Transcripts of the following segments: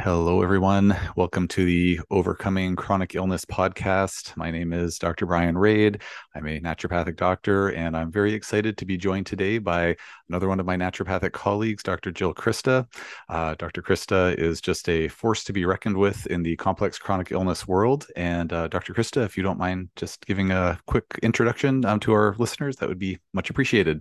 Hello, everyone. Welcome to the Overcoming Chronic Illness podcast. My name is Dr. Bryan Rade. I'm a naturopathic doctor, and I'm very excited to be joined today by another one of my naturopathic colleagues, Dr. Jill Crista. Uh, Dr. Crista is just a force to be reckoned with in the complex chronic illness world. And uh, Dr. Crista, if you don't mind just giving a quick introduction um, to our listeners, that would be much appreciated.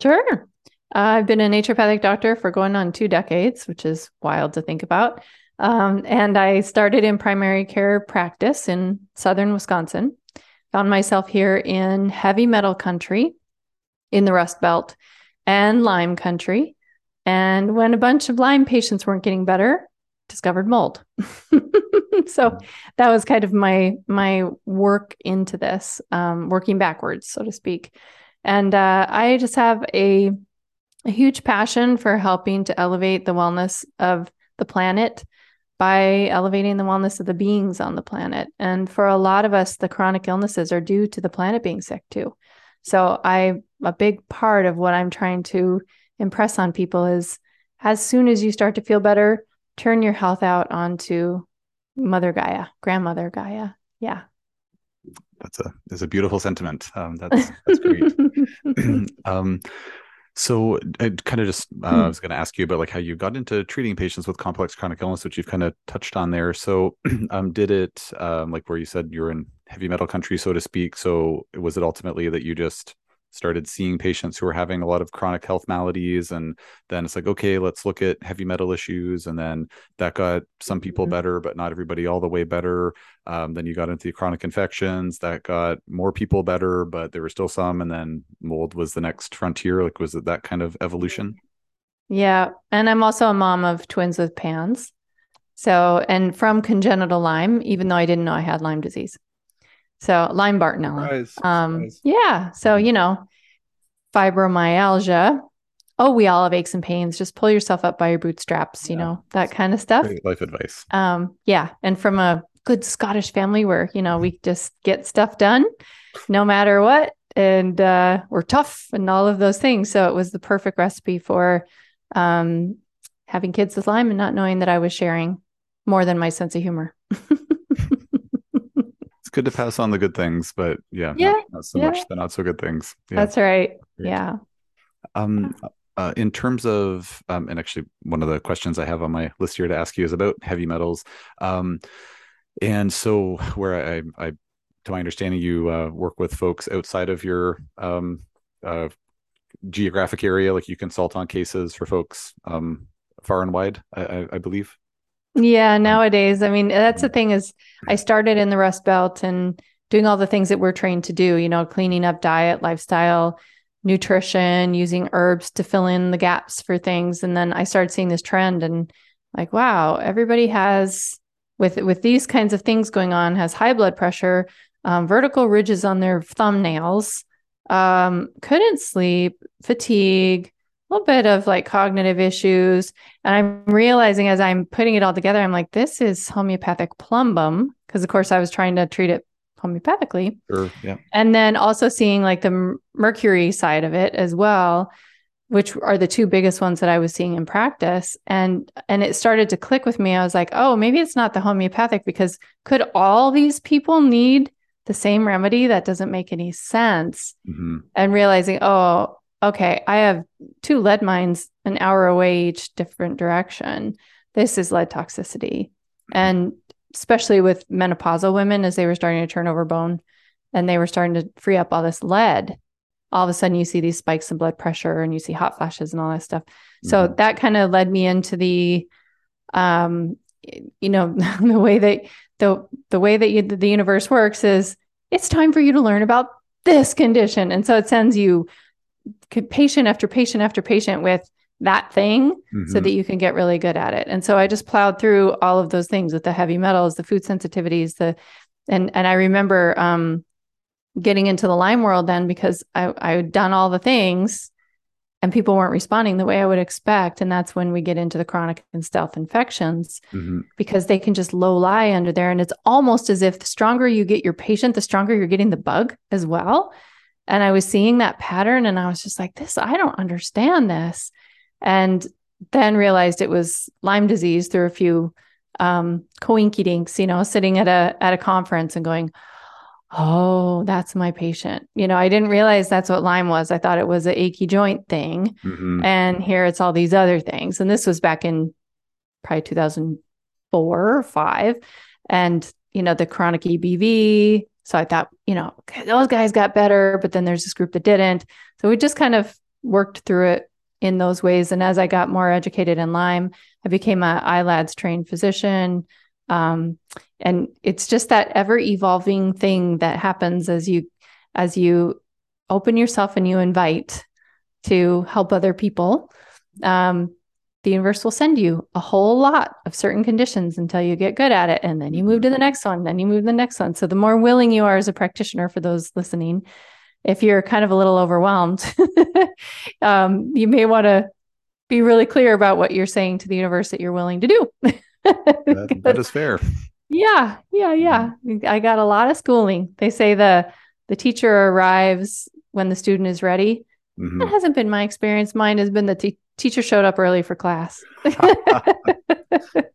Sure. I've been a naturopathic doctor for going on two decades, which is wild to think about. Um, and I started in primary care practice in southern Wisconsin. Found myself here in heavy metal country in the Rust Belt and Lyme country. And when a bunch of Lyme patients weren't getting better, discovered mold. so that was kind of my my work into this, um, working backwards, so to speak. And uh, I just have a a huge passion for helping to elevate the wellness of the planet by elevating the wellness of the beings on the planet. And for a lot of us, the chronic illnesses are due to the planet being sick too. So I a big part of what I'm trying to impress on people is as soon as you start to feel better, turn your health out onto Mother Gaia, Grandmother Gaia. Yeah. That's a is a beautiful sentiment. Um, that's that's great. um, so I kind of just uh, mm. I was going to ask you about like how you got into treating patients with complex chronic illness, which you've kind of touched on there. So um, did it um, like where you said you're in heavy metal country, so to speak? So was it ultimately that you just started seeing patients who were having a lot of chronic health maladies and then it's like okay let's look at heavy metal issues and then that got some people mm-hmm. better but not everybody all the way better um, then you got into the chronic infections that got more people better but there were still some and then mold was the next frontier like was it that kind of evolution yeah and i'm also a mom of twins with PANS so and from congenital lyme even though i didn't know i had lyme disease so Lyme Bartonella. Surprise, um, surprise. yeah. So, you know, fibromyalgia. Oh, we all have aches and pains. Just pull yourself up by your bootstraps, you know, that kind of stuff. Great life advice. Um, yeah. And from a good Scottish family where, you know, we just get stuff done no matter what. And uh, we're tough and all of those things. So it was the perfect recipe for um, having kids with Lyme and not knowing that I was sharing more than my sense of humor. good to pass on the good things, but yeah, yeah, not, not so yeah. much the not so good things. Yeah. That's right. Great. Yeah. Um, uh, in terms of, um, and actually, one of the questions I have on my list here to ask you is about heavy metals. Um, and so, where I, I to my understanding, you uh, work with folks outside of your um, uh, geographic area, like you consult on cases for folks um, far and wide, I, I believe. Yeah, nowadays, I mean, that's the thing is I started in the Rust Belt and doing all the things that we're trained to do, you know, cleaning up diet, lifestyle, nutrition, using herbs to fill in the gaps for things. And then I started seeing this trend and like, wow, everybody has with with these kinds of things going on has high blood pressure, um, vertical ridges on their thumbnails, um, couldn't sleep, fatigue, little bit of like cognitive issues. And I'm realizing as I'm putting it all together, I'm like, this is homeopathic plumbum. Because, of course, I was trying to treat it homeopathically. Sure. Yeah. And then also seeing like the mercury side of it as well, which are the two biggest ones that I was seeing in practice. And and it started to click with me. I was like, oh, maybe it's not the homeopathic because could all these people need the same remedy? That doesn't make any sense. Mm-hmm. And realizing, oh, okay, I have two lead mines an hour away each different direction. This is lead toxicity. And especially with menopausal women, as they were starting to turn over bone and they were starting to free up all this lead, all of a sudden you see these spikes in blood pressure and you see hot flashes and all that stuff. Mm-hmm. So that kind of led me into the, um, you know, the way that the the way that you, the universe works is it's time for you to learn about this condition, and so it sends you patient after patient after patient with that thing mm-hmm. so that you can get really good at it. And so I just plowed through all of those things with the heavy metals, the food sensitivities, the and and I remember um getting into the Lyme world then because I I had done all the things and people weren't responding the way I would expect. And that's when we get into the chronic and stealth infections mm-hmm. because they can just low lie under there. And it's almost as if the stronger you get your patient, the stronger you're getting the bug as well. And I was seeing that pattern and I was just like, this, I don't understand this. And then realized it was Lyme disease through a few um, coinkydinks, you know, sitting at a at a conference and going, "Oh, that's my patient." You know, I didn't realize that's what Lyme was. I thought it was a achy joint thing, mm-hmm. and here it's all these other things. And this was back in probably 2004 or five, and you know the chronic EBV. So I thought, you know, those guys got better, but then there's this group that didn't. So we just kind of worked through it in those ways. And as I got more educated in Lyme, I became a ILADS trained physician. Um, and it's just that ever evolving thing that happens as you as you open yourself and you invite to help other people. Um, the universe will send you a whole lot of certain conditions until you get good at it. And then you move to the next one, then you move to the next one. So the more willing you are as a practitioner for those listening, if you're kind of a little overwhelmed, um, you may want to be really clear about what you're saying to the universe that you're willing to do. that, that is fair. Yeah, yeah, yeah. Mm-hmm. I got a lot of schooling. They say the the teacher arrives when the student is ready. Mm-hmm. That hasn't been my experience. Mine has been the te- teacher showed up early for class.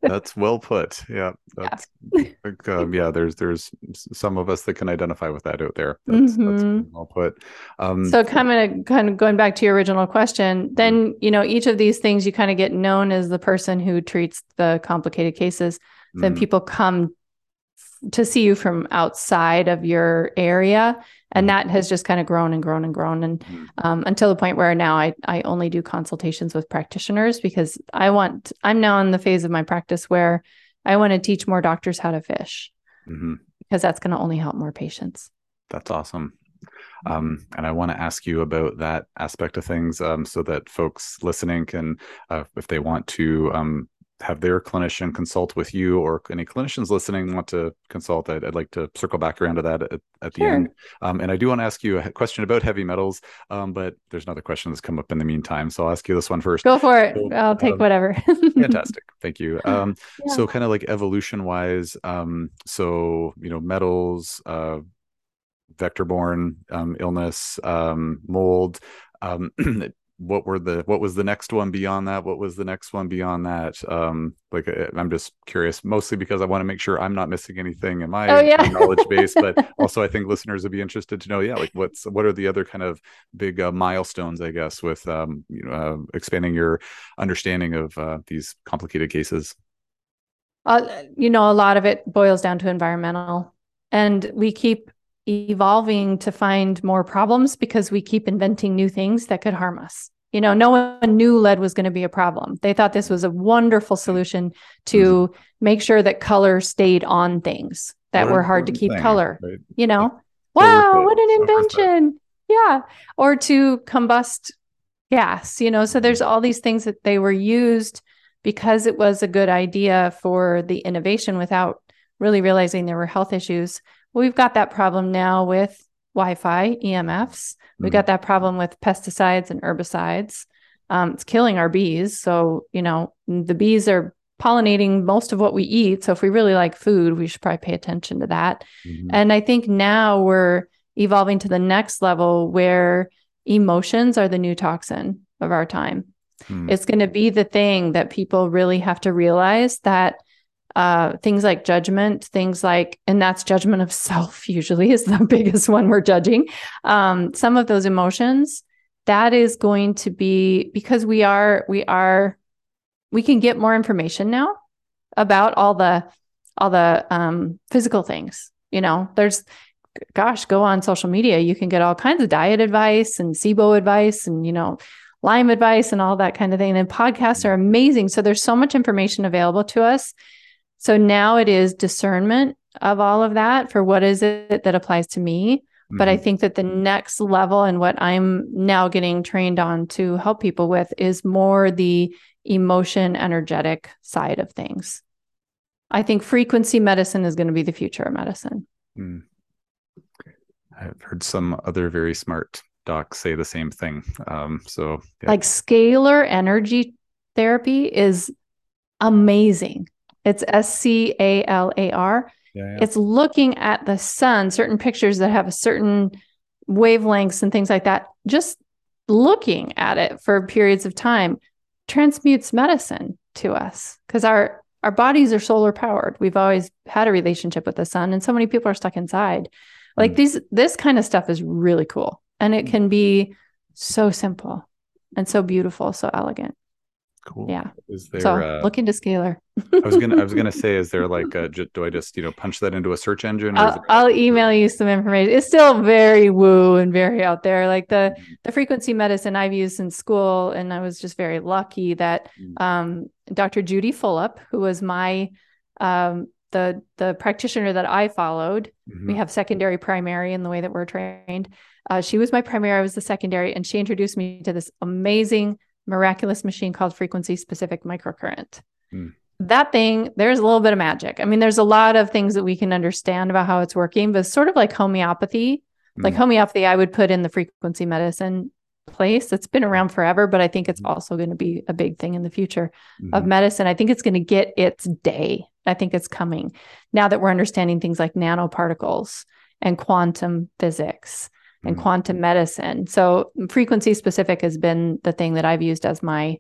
that's well put. Yeah, that's yeah. Like, um, yeah. There's there's some of us that can identify with that out there. That's, mm-hmm. that's well put. Um, so kind of kind of going back to your original question, then mm-hmm. you know each of these things you kind of get known as the person who treats the complicated cases. Then mm-hmm. people come to see you from outside of your area and that has just kind of grown and grown and grown and mm-hmm. um, until the point where now I, I only do consultations with practitioners because i want i'm now in the phase of my practice where i want to teach more doctors how to fish mm-hmm. because that's going to only help more patients that's awesome um, and I want to ask you about that aspect of things um, so that folks listening can, uh, if they want to um, have their clinician consult with you or any clinicians listening want to consult I'd, I'd like to circle back around to that at, at the sure. end um, and i do want to ask you a question about heavy metals um, but there's another question that's come up in the meantime so i'll ask you this one first. Go for it. So, i'll take um, whatever. fantastic. Thank you. Um, yeah. so kind of like evolution wise um, so you know metals uh, vector borne um, illness mold um, what were the what was the next one beyond that? What was the next one beyond that? Um like uh, i'm just curious mostly because i want to make sure i'm not missing anything in my, oh, yeah. knowledge base but also i think listeners would be interested to know yeah like what's what are the other kind of big uh, milestones i guess with um you know uh, expanding your understanding of uh, these complicated cases? Uh, you know a lot of it boils down to environmental and we keep evolving to find more problems because we keep inventing new things that could harm us. You know, no one knew lead was going to be a problem. They thought this was a wonderful solution to mm-hmm. make sure that color stayed on things that what were hard to keep thing, color. Right? You know, wow, what an invention. Yeah. Or to combust gas, you know, so there's all these things that they were used because it was a good idea for the innovation without really realizing there were health issues We've got that problem now with Wi Fi, EMFs. We've mm-hmm. got that problem with pesticides and herbicides. Um, it's killing our bees. So, you know, the bees are pollinating most of what we eat. So, if we really like food, we should probably pay attention to that. Mm-hmm. And I think now we're evolving to the next level where emotions are the new toxin of our time. Mm-hmm. It's going to be the thing that people really have to realize that uh, things like judgment, things like, and that's judgment of self usually is the biggest one we're judging. Um, some of those emotions, that is going to be because we are, we are, we can get more information now about all the, all the um, physical things. You know, there's, gosh, go on social media. You can get all kinds of diet advice and SIBO advice and, you know, Lyme advice and all that kind of thing. And podcasts are amazing. So there's so much information available to us so now it is discernment of all of that for what is it that applies to me. Mm-hmm. But I mm-hmm. think that the next level and what I'm now getting trained on to help people with is more the emotion energetic side of things. I think frequency medicine is going to be the future of medicine. Mm. I've heard some other very smart docs say the same thing. Um, so, yeah. like scalar energy therapy is amazing. It's S C A L A R. Yeah, yeah. It's looking at the sun, certain pictures that have a certain wavelengths and things like that. Just looking at it for periods of time transmutes medicine to us because our our bodies are solar powered. We've always had a relationship with the sun, and so many people are stuck inside. Like mm. these, this kind of stuff is really cool, and it mm. can be so simple and so beautiful, so elegant. Cool. Yeah. Is there so uh, look into scalar. I was gonna I was gonna say, is there like a, do I just you know punch that into a search engine? I'll, I'll email you some information. It's still very woo and very out there. Like the mm-hmm. the frequency medicine I've used in school, and I was just very lucky that mm. um, Dr. Judy Fulop, who was my um, the the practitioner that I followed. Mm-hmm. We have secondary primary in the way that we're trained. Uh, she was my primary. I was the secondary, and she introduced me to this amazing miraculous machine called frequency specific microcurrent. Mm. That thing, there's a little bit of magic. I mean, there's a lot of things that we can understand about how it's working, but sort of like homeopathy. Mm. Like homeopathy, I would put in the frequency medicine place. It's been around forever, but I think it's hmm. also going to be a big thing in the future mm-hmm. of medicine. I think it's going to get its day. I think it's coming now that we're understanding things like nanoparticles and quantum physics and mm-hmm. quantum medicine. So frequency specific has been the thing that I've used as my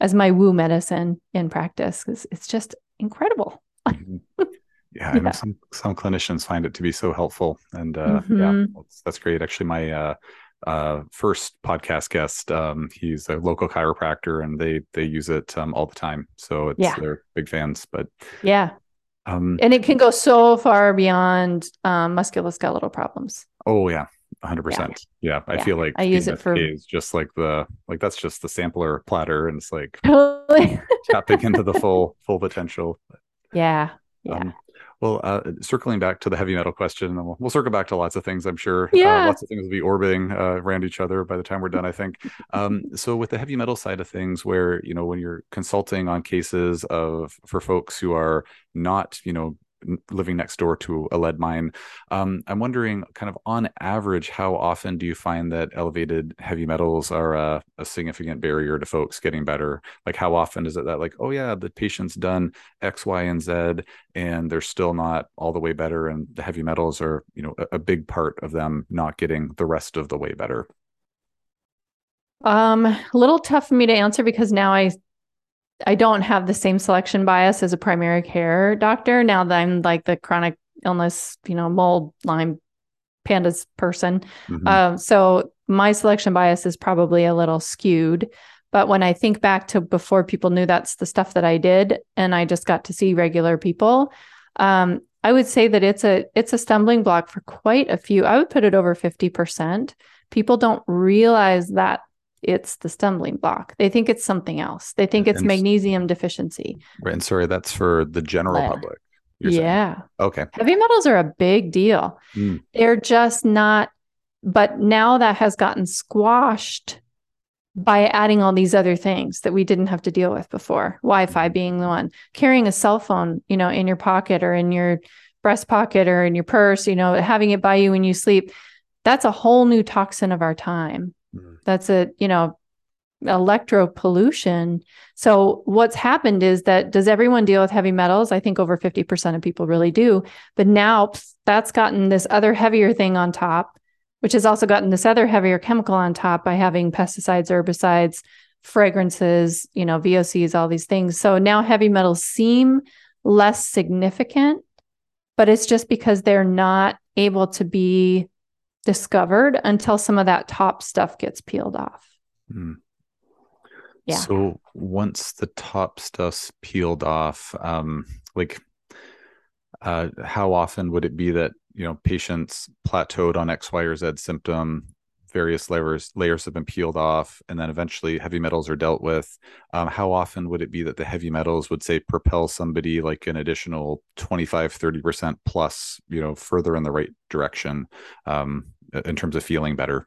as my woo medicine in practice because it's just incredible. Mm-hmm. Yeah, yeah. some some clinicians find it to be so helpful, and uh, mm-hmm. yeah, that's, that's, great. Actually, my uh, uh, first podcast guest, um, he's a local chiropractor, and they they use it um, all the time. So it's yeah. they're big fans. But yeah, um, and it can go so far beyond um, musculoskeletal problems. Oh yeah, hundred yeah. percent. Yeah, I feel like I use it for is just like the like that's just the sampler platter, and it's like totally tapping into the full full potential. Yeah, yeah. Um, well, uh, circling back to the heavy metal question, and we'll, we'll circle back to lots of things. I'm sure. Uh, yeah. Uh, lots of things will be orbiting uh, around each other by the time we're done. I think. Um, so with the heavy metal side of things, where you know when you're consulting on cases of for folks who are not you know living next door to a lead mine. Um, I'm wondering, kind of on average, how often do you find that elevated heavy metals are a, a, significant barrier to folks getting better? Like, how often is it that, like, oh yeah, the patient's done X, Y, and Z, and they're still not all the way better, and the heavy metals are, you know, a, a big part of them not getting the rest of the way better? Um, a little tough for me to answer because now I I don't have the same selection bias as a primary care doctor now that I'm like the chronic illness, you know, mold, Lyme, PANDAS person. Mm-hmm. Um, so my selection bias is probably a little skewed. But when I think back to before people knew that's the stuff that I did, and I just got to see regular people, um, I would say that it's a it's a stumbling block for quite a few. I would put it over fifty percent. People don't realize that it's the stumbling block. They think it's something else. They think it's and, magnesium deficiency. Right. And sorry, that's for the general Lead. public. yeah. Saying. Okay. Heavy metals are a big deal. Mm. They're just not, but now that has gotten squashed by adding all these other things that we didn't have to deal with before. Wi-Fi mm-hmm. being the one. Carrying a cell phone, you know, in your pocket or in your breast pocket or in your purse, you know, having it by you when you sleep. That's a whole new toxin of our time. That's a, you know, electro pollution. So what's happened is that does everyone deal with heavy metals? I think over 50% of people really do. But now that's gotten this other heavier thing on top, which has also gotten this other heavier chemical on top by having pesticides, herbicides, fragrances, you know, VOCs, all these things. So now heavy metals seem less significant, but it's just because they're not able to be discovered until some of that top stuff gets peeled off. Mm. Yeah. So once the top stuff's peeled off, um, like uh, how often would it be that you know patients plateaued on X, Y, or Z symptom? Various layers layers have been peeled off, and then eventually heavy metals are dealt with. Um, how often would it be that the heavy metals would say propel somebody like an additional 25, 30 percent plus, you know, further in the right direction? Um, in terms of feeling better?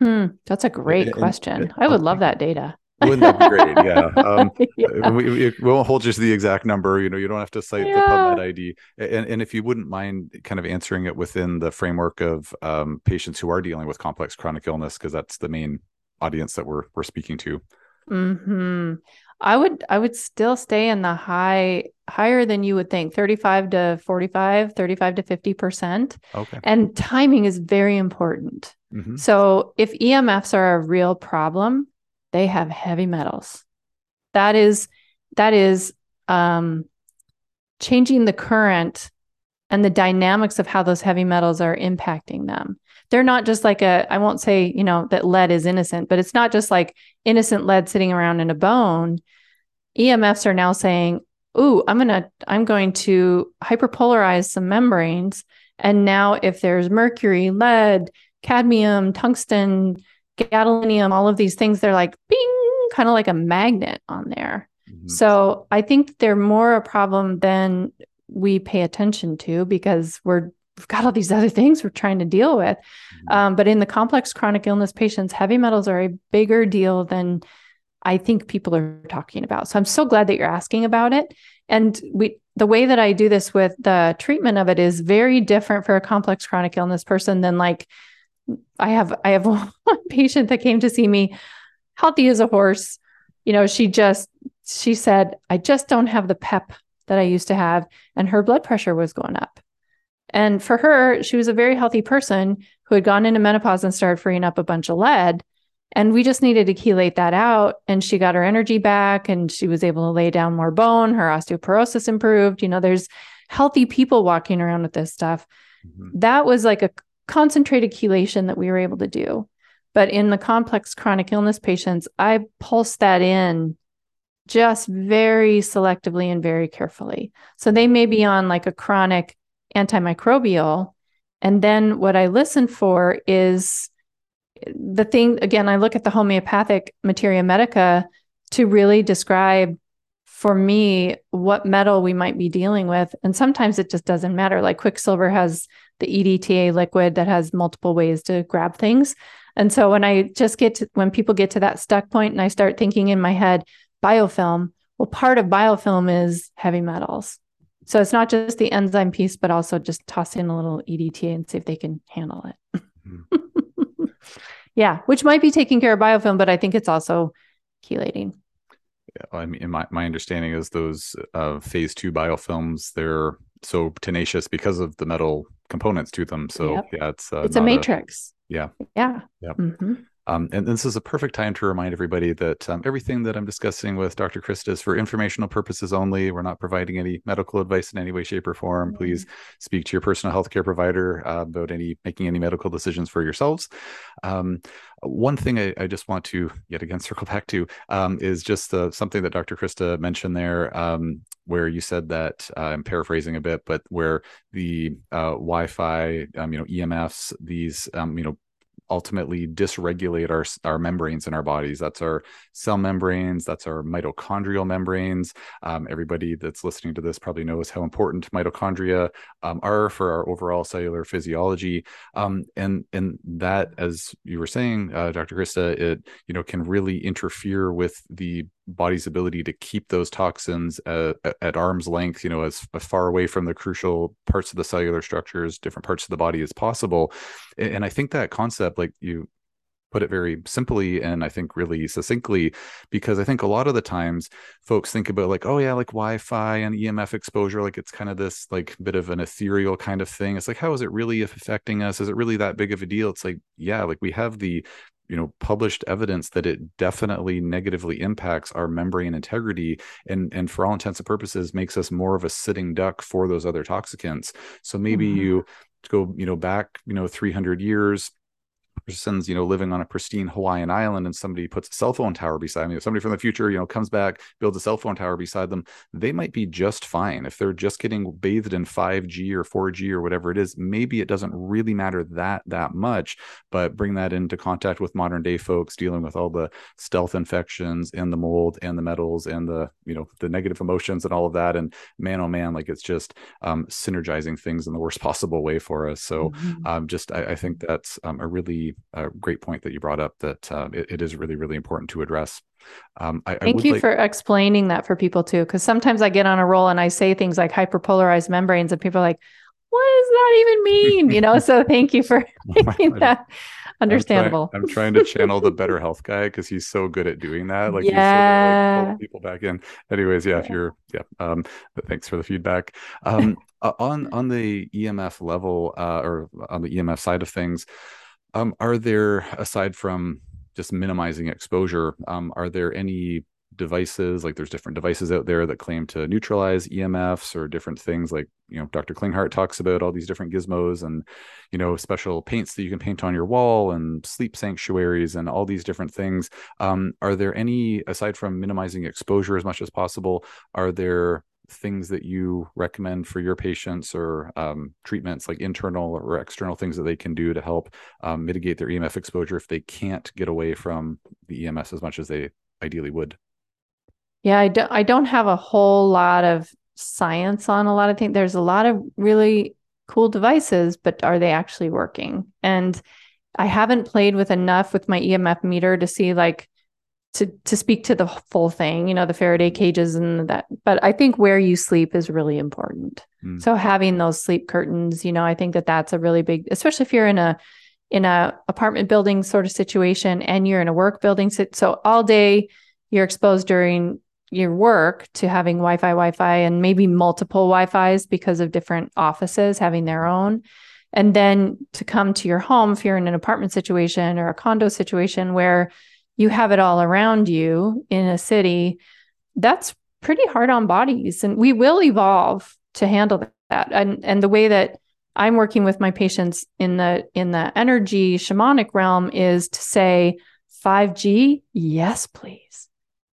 Hmm, that's a great and, question. And, I would love that data. Wouldn't that be great? Yeah. Um, yeah. We, we, won't hold you to the exact number. You know, you don't have to cite yeah. the PubMed ID. And, and if you wouldn't mind kind of answering it within the framework of um, patients who are dealing with complex chronic illness, because that's the main audience that we're we're speaking to. Hmm. I would I would still stay in the high higher than you would think 35 to 45 35 to 50% okay and timing is very important mm-hmm. so if emfs are a real problem they have heavy metals That is that is um, changing the current and the dynamics of how those heavy metals are impacting them. They're not just like a, I won't say, you know, that lead is innocent, but it's not just like innocent lead sitting around in a bone. EMFs are now saying, ooh, I'm to, I'm going to hyperpolarize some membranes. And now if there's mercury, lead, cadmium, tungsten, gadolinium, all of these things, they're like, bing, kind of like a magnet on there. Mm-hmm. So I think they're more a problem than we pay attention to because we're we've got all these other things we're trying to deal with. Mm-hmm. Um, but in the complex chronic illness patients, heavy metals are a bigger deal than I think people are talking about. So I'm so glad that you're asking about it. And we the way that I do this with the treatment of it is very different for a complex chronic illness person than like I have I have one patient that came to see me healthy as a horse. You know, she just she said, I just don't have the pep that I used to have. And her blood pressure was going up. And for her, she was a very healthy person who had gone into menopause and started freeing up a bunch of lead. And we just needed to chelate that out. And she got her energy back and she was able to lay down more bone. Her osteoporosis improved. You know, there's healthy people walking around with this stuff. Mm-hmm. That was like a concentrated chelation that we were able to do. But in the complex chronic illness patients, I pulse that in just very selectively and very carefully. So they may be on like a chronic antimicrobial. And then what I listen for is the thing again, I look at the homeopathic materia medica to really describe for me what metal we might be dealing with. And sometimes it just doesn't matter. Like Quicksilver has the EDTA liquid that has multiple ways to grab things. And so when I just get to when people get to that stuck point and I start thinking in my head, biofilm. Well, part of biofilm is heavy metals. So it's not just the enzyme piece, but also just toss in a little EDTA and see if they can handle it. Mm-hmm. yeah, which might be taking care of biofilm, but I think it's also chelating. Yeah, I mean, my, my understanding is those uh, phase two biofilms, they're so tenacious because of the metal components to them. So yep. yeah, it's uh, it's a matrix. A, yeah. Yeah. Yeah. Mm-hmm. Um, and this is a perfect time to remind everybody that um, everything that I'm discussing with Dr. Crista is for informational purposes only. We're not providing any medical advice in any way, shape, or form. Mm-hmm. Please speak to your personal health care provider uh, about any making any medical decisions for yourselves. Um, one thing I, I, just want to yet again circle back to um, is just uh, something that Dr. Crista mentioned there, um, where you said that uh, I'm paraphrasing a bit, but where the uh, Wi-Fi, um, you know, EMFs, these, um, you know, ultimately dysregulate our our membranes in our bodies. That's our cell membranes. That's our mitochondrial membranes. Um, everybody that's listening to this probably knows how important mitochondria um, are for our overall cellular physiology. Um, and and that, as you were saying, uh, Dr. Crista, it you know can really interfere with the body's ability to keep those toxins uh, at arm's length, you know, as, as, far away from the crucial parts of the cellular structures, different parts of the body as possible. And, and I think that concept, like you put it very simply and I think really succinctly, because I think a lot of the times folks think about like, oh yeah, like Wi-Fi and EMF exposure, like it's kind of this like bit of an ethereal kind of thing. It's like, how is it really affecting us? Is it really that big of a deal? It's like, yeah, like we have the you know published evidence that it definitely negatively impacts our membrane integrity and and for all intents and purposes makes us more of a sitting duck for those other toxicants so maybe mm-hmm. you go you know back you know 300 years person's you know living on a pristine Hawaiian island and somebody puts a cell phone tower beside me, if somebody from the future you know comes back, builds a cell phone tower beside them, they might be just fine if they're just getting bathed in 5G or 4G or whatever it is. Maybe it doesn't really matter that that much, but bring that into contact with modern day folks dealing with all the stealth infections and the mold and the metals and the you know the negative emotions and all of that. And man, oh man, like it's just um, synergizing things in the worst possible way for us. So mm-hmm. um, just I, I, think that's um, a really a great point that you brought up that uh, it, it is really, really important to address. Um, I, Thank I you like... for explaining that for people too, because sometimes I get on a roll and I say things like hyperpolarized membranes, and people are like, "What does that even mean?" You know. so thank you for making that understandable. I'm trying, I'm trying, to channel the better health guy because he's so good at doing that. Like, yeah, sort of like people back in. Anyways, yeah, yeah. if you're, yeah. Um, thanks for the feedback. Um, on on the EMF level, uh, or on the EMF side of things. Um, are there, aside from just minimizing exposure, um, are there any devices like there's different devices out there that claim to neutralize emfs or different things? Like you know dr klinghardt talks about all these different gizmos and you know special paints that you can paint on your wall and sleep sanctuaries and all these different things. Um, are there any aside from minimizing exposure as much as possible are there things that you recommend for your patients or um, treatments like internal or external things that they can do to help um, mitigate their emf exposure if they can't get away from the ems as much as they ideally would yeah, I don't I don't have a whole lot of science on a lot of things. There's a lot of really cool devices, but are they actually working? And I haven't played with enough with my EMF meter to see like to to speak to the full thing, you know, the Faraday cages and that. But I think where you sleep is really important. Mm. So having those sleep curtains, you know, I think that that's a really big, especially if you're in a in a apartment building sort of situation and you're in a work building. So all day you're exposed during your work to having Wi-Fi, Wi-Fi, and maybe multiple Wi-Fi's because of different offices having their own. And then to come to your home, if you're in an apartment situation or a condo situation where you have it all around you in a city, that's pretty hard on bodies. And we will evolve to handle that. And and the way that I'm working with my patients in the in the energy shamanic realm is to say 5G, yes, please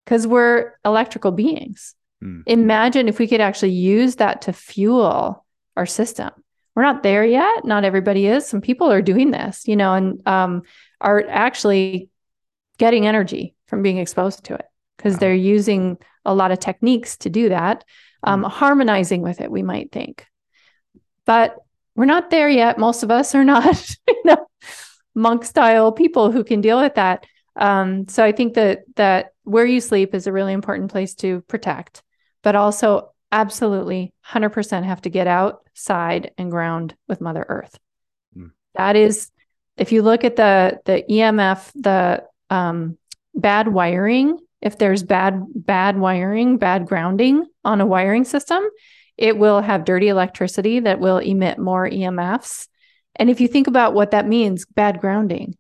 because we're electrical beings. Mm. Imagine if we could actually use that to fuel our system. We're not there yet. Not everybody is. Some people are doing this, you know, and um, are actually getting energy from being exposed to it because wow. they're using a lot of techniques to do that, um, mm. harmonizing with it, we might think. But we're not there yet. Most of us are not, you know, monk style people who can deal with that. Um, so I think that that where you sleep is a really important place to protect, but also absolutely 100% have to get outside and ground with Mother Earth. Mm. That is, if you look at the the EMF, the um, bad wiring, if there's bad bad wiring, bad grounding on a wiring system, it will have dirty electricity that will emit more EMFs. And if you think about what that means, bad grounding,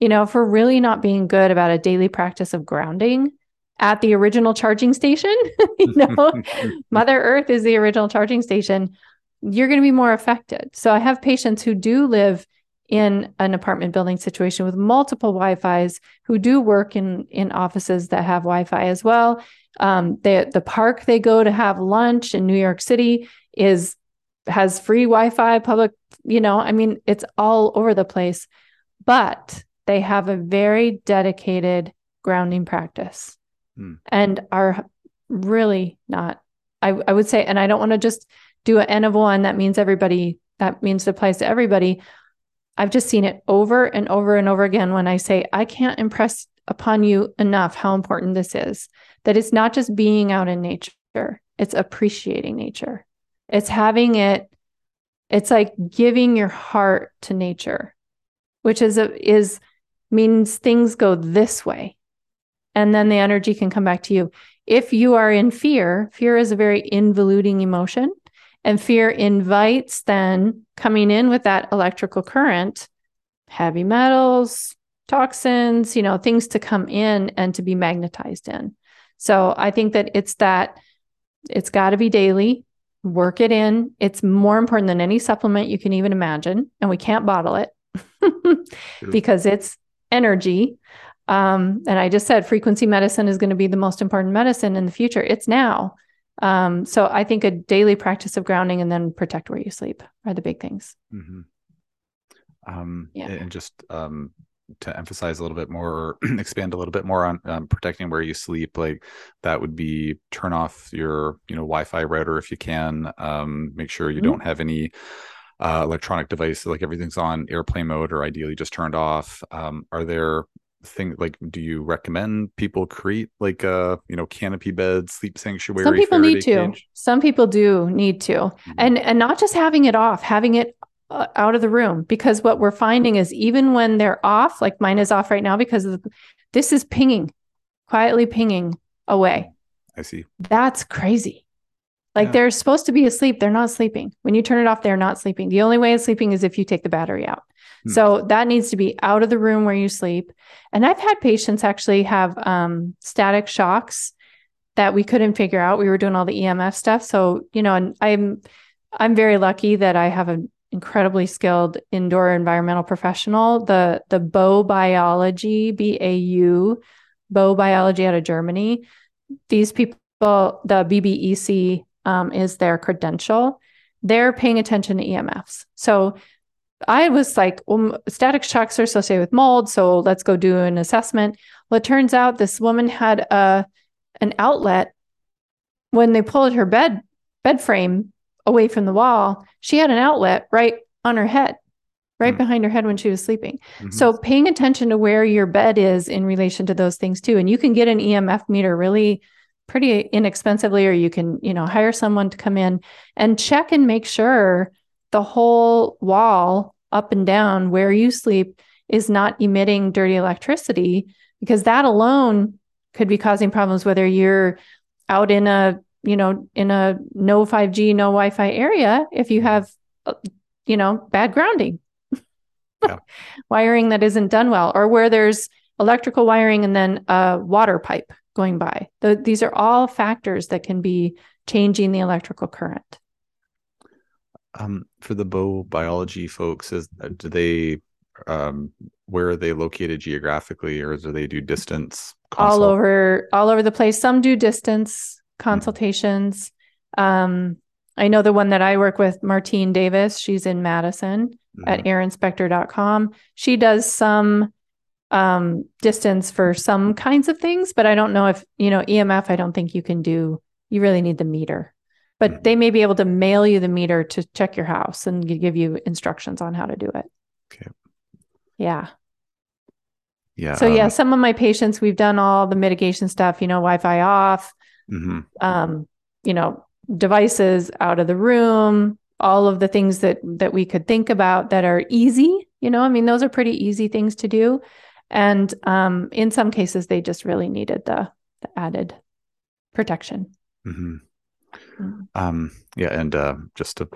you know, if we're really not being good about a daily practice of grounding at the original charging station, you know, Mother Earth is the original charging station, you're going to be more affected. So I have patients who do live in an apartment building situation with multiple Wi-Fi's who do work in in offices that have Wi-Fi as well. Um, they, the park they go to have lunch in New York City is has free Wi-Fi, public, you know, I mean, it's all over the place. But they have a very dedicated grounding practice hmm. and are really not I, I would say and i don't want to just do an n of one that means everybody that means it applies to everybody i've just seen it over and over and over again when i say i can't impress upon you enough how important this is that it's not just being out in nature it's appreciating nature it's having it it's like giving your heart to nature which is a, is means things go this way. And then the energy can come back to you. If you are in fear, fear is a very involuting emotion. And fear invites then coming in with that electrical current, heavy metals, toxins, you know, things to come in and to be magnetized in. So I think that it's that it's got to be daily, work it in. It's more important than any supplement you can even imagine. And we can't bottle it because it's energy. Um, and I just said frequency medicine is going to be the most important medicine in the future. It's now. Um, so I think a daily practice of grounding and then protect where you sleep are the big things. Mm-hmm. Um, yeah. And just um, to emphasize a little bit more, or expand a little bit more on um, protecting where you sleep, like that would be turn off your, you know, Wi-Fi router if you can. Um, make sure you mm-hmm. don't have any uh, electronic device like everything's on airplane mode or ideally just turned off um, are there things like do you recommend people create like a you know canopy bed sleep sanctuary some people need to. cage? some people do need to. Mm-hmm. and and not just having it off having it uh, out of the room because what we're finding is even when they're off like mine is off right now because the, this is pinging quietly pinging away. I see. That's crazy Like Yeah. they're supposed to be asleep. They're not sleeping. When you turn it off, they're not sleeping. The only way of sleeping is if you take the battery out. Hmm. So that needs to be out of the room where you sleep. And I've had patients actually have um, static shocks that we couldn't figure out. We were doing all the EMF stuff. So, you know, and I'm I'm very lucky that I have an incredibly skilled indoor environmental professional. The the Bau Biology, B A U, Bau Biology out of Germany. These people, the BBEC um, is their credential. They're paying attention to EMFs. So I was like, well, static shocks are associated with mold. So let's go do an assessment. Well, it turns out this woman had a an outlet when they pulled her bed bed frame away from the wall. She had an outlet right on her head, right Hmm. behind her head when she was sleeping. Mhm. So paying attention to where your bed is in relation to those things too. And you can get an EMF meter really pretty inexpensively, or you can, you know, hire someone to come in and check and make sure the whole wall up and down where you sleep is not emitting dirty electricity because that alone could be causing problems whether you're out in a you know in a no 5g no wi-fi area if you have you know bad grounding Yeah. wiring that isn't done well or where there's electrical wiring and then a water pipe going by. Th- these are all factors that can be changing the electrical current. Um, for the Bau Biology folks, is uh, do they um, where are they located geographically, or do they do distance? all over all over the place. Some do distance consultations. Um i know the one that i work with martine davis she's in madison at Mhm. airinspector.com she does some um distance for some kinds of things but i don't know if you know emf i don't think you can do you really need the meter but Mhm. they may be able to mail you the meter to check your house and give you instructions on how to do it Okay. yeah Yeah. so yeah um, some of my patients we've done all the mitigation stuff you know wi-fi off mhm. um, you know, devices out of the room, all of the things that that we could think about that are easy. You know, I mean, those are pretty easy things to do, and um, in some cases, they just really needed the, the added protection. Mhm. Mm. Um, yeah, and uh, just an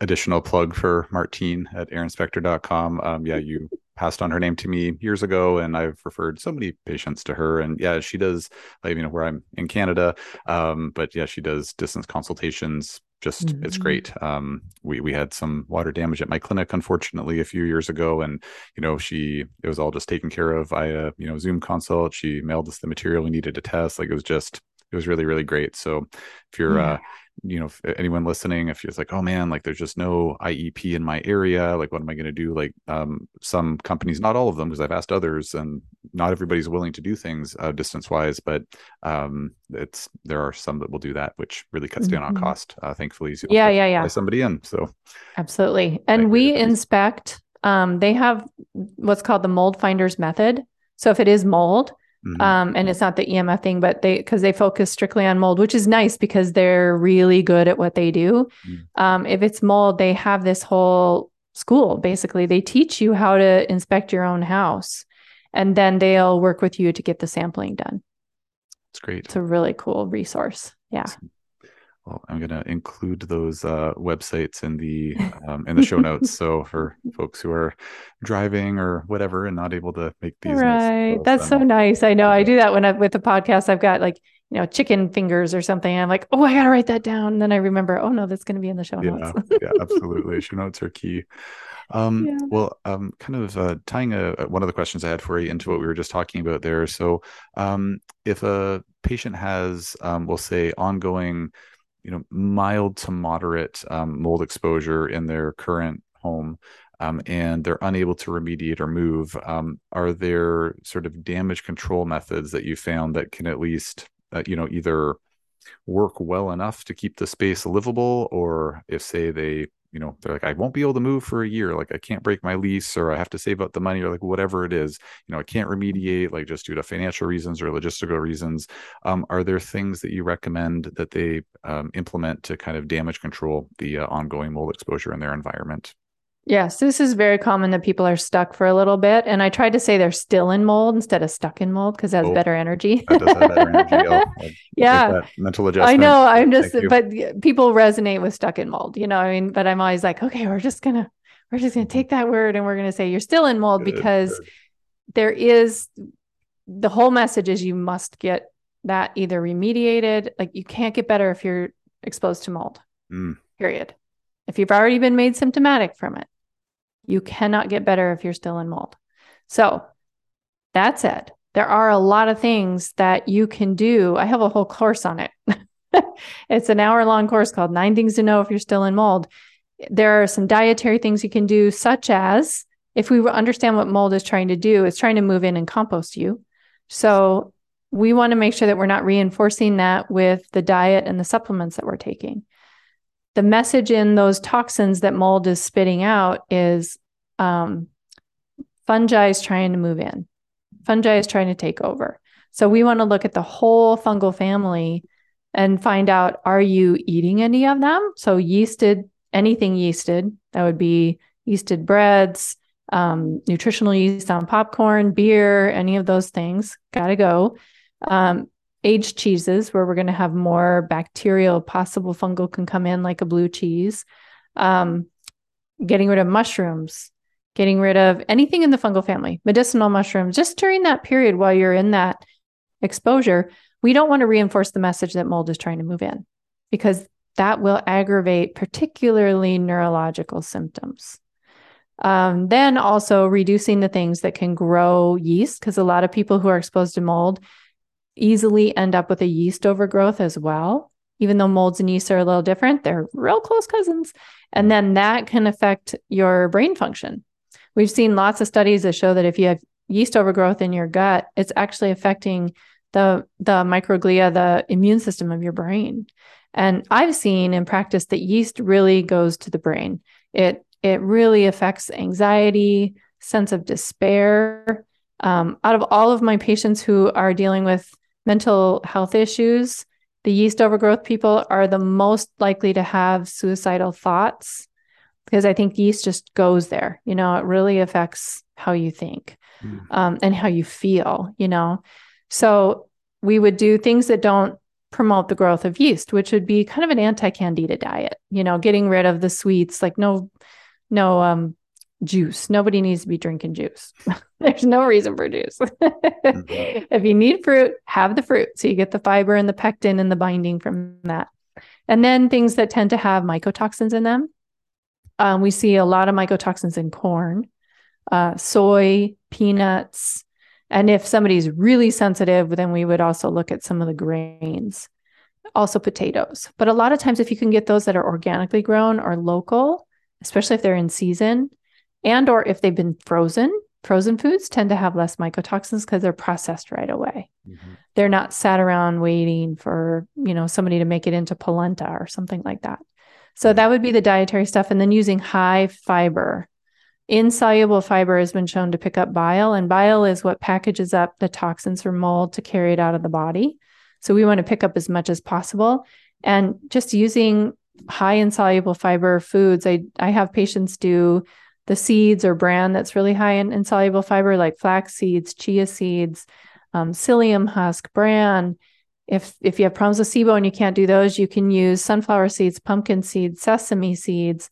additional plug for Martine at airinspector.com. Um, yeah, you passed on her name to me years ago, and I've referred so many patients to her. And yeah, she does, like, you know, where I'm in Canada. Um, but yeah, she does distance consultations. Just it's Mhm. great. Um, we we had some water damage at my clinic, unfortunately, a few years ago, and you know, she it was all just taken care of via you know Zoom consult. She mailed us the material we needed to test. Like it was just it was really really great. So if you're Yeah. uh you know if anyone listening if you're like oh man like there's just no iep in my area like what am i going to do like um some companies not all of them because i've asked others and not everybody's willing to do things uh, distance wise but um it's there are some that will do that which really cuts down on Mhm. cost uh thankfully so Yeah, yeah, yeah. somebody in so Absolutely. And WeInspect, um, they have what's called the mold finders method. So if it is mold, mhm. um, and it's not the EMF thing, but they because they focus strictly on mold, which is nice because they're really good at what they do. Mm. Um, if it's mold, they have this whole school basically. They teach you how to inspect your own house, and then they'll work with you to get the sampling done. it's great It's a really cool resource. Yeah. Well i'm going to include those uh websites in the um in the show notes so for folks who are driving or whatever and not able to make these Right. themselves, That's so nice. I know. I do that when I with the podcast. I've got like, you know, chicken fingers or something. I'm like, oh, I gotta write that down. And then I remember, oh no, that's gonna be in the show yeah notes. yeah absolutely show notes are key um Yeah. well um kind of uh tying a one of the questions i had for you into what we were just talking about there so um if a patient has um we'll say ongoing you know mild to moderate um, mold exposure in their current home um, and they're unable to remediate or move um, are there sort of damage control methods that you found that can at least uh, you know either work well enough to keep the space livable or if say they you know they're like i won't be able to move for a year like i can't break my lease or i have to save up the money or like whatever it is you know i can't remediate like just due to financial reasons or logistical reasons. Um, are there things that you recommend that they um, implement to kind of damage control the uh, ongoing mold exposure in their environment Yes, this is very common that people are stuck for a little bit. And I tried to say they're still in mold instead of stuck in mold because that's Oh, better energy. That does have better energy. Oh, I'll yeah. mental adjustment. I know. I'm just, but people resonate with stuck in mold, you know, I mean, but I'm always like, okay, we're just going to, we're just going to take that word and we're going to say you're still in mold Good, because good. there is the whole message is you must get that either remediated, like you can't get better if you're exposed to mold, Mm, period. If you've already been made symptomatic from it, you cannot get better if you're still in mold. So, that said, there are a lot of things that you can do. I have a whole course on it. it's an hour long course called Nine Things to Know If You're Still in Mold. There are some dietary things you can do, such as if we understand what mold is trying to do, it's trying to move in and compost you. So, we want to make sure that we're not reinforcing that with the diet and the supplements that we're taking the message in those toxins that mold is spitting out is um, fungi is trying to move in. Fungi is trying to take over. So we want to look at the whole fungal family and find out are you eating any of them? So yeasted, anything yeasted, that would be yeasted breads, um, nutritional yeast on popcorn, beer, any of those things, got to go. Um, aged cheeses where we're going to have more bacterial possible fungal can come in like a blue cheese. Um, getting rid of mushrooms getting rid of anything in the fungal family medicinal mushrooms just during that period while you're in that exposure we don't want to reinforce the message that mold is trying to move in because that will aggravate particularly neurological symptoms. Um, then also reducing the things that can grow yeast because a lot of people who are exposed to mold easily end up with a yeast overgrowth as well. Even though molds and yeast are a little different, they're real close cousins. And then that can affect your brain function. We've seen lots of studies that show that if you have yeast overgrowth in your gut, it's actually affecting the the microglia, the immune system of your brain. And I've seen in practice that yeast really goes to the brain. It it really affects anxiety, sense of despair. Um, out of all of my patients who are dealing with mental health issues, the yeast overgrowth people are the most likely to have suicidal thoughts because I think yeast just goes there. You know, it really affects how you think Mm. um, and how you feel, you know. So we would do things that don't promote the growth of yeast, which would be kind of an anti-candida diet, you know, getting rid of the sweets, like no, no um juice. Nobody needs to be drinking juice. There's no reason for juice. if you need fruit, have the fruit. So you get the fiber and the pectin and the binding from that. And then things that tend to have mycotoxins in them. Um, we see a lot of mycotoxins in corn, uh, soy, peanuts. And if somebody's really sensitive, then we would also look at some of the grains, also potatoes. But a lot of times, if you can get those that are organically grown or local, especially if they're in season, and or if they've been frozen, frozen foods tend to have less mycotoxins because they're processed right away. Mhm. They're not sat around waiting for, you know, somebody to make it into polenta or something like that. So that would be the dietary stuff and then using high fiber. Insoluble fiber has been shown to pick up bile and bile is what packages up the toxins from mold to carry it out of the body. So we want to pick up as much as possible and just using high insoluble fiber foods. I I have patients do the seeds or bran that's really high in insoluble fiber, like flax seeds, chia seeds, um, psyllium husk, bran. If if you have problems with SIBO and you can't do those, you can use sunflower seeds, pumpkin seeds, sesame seeds.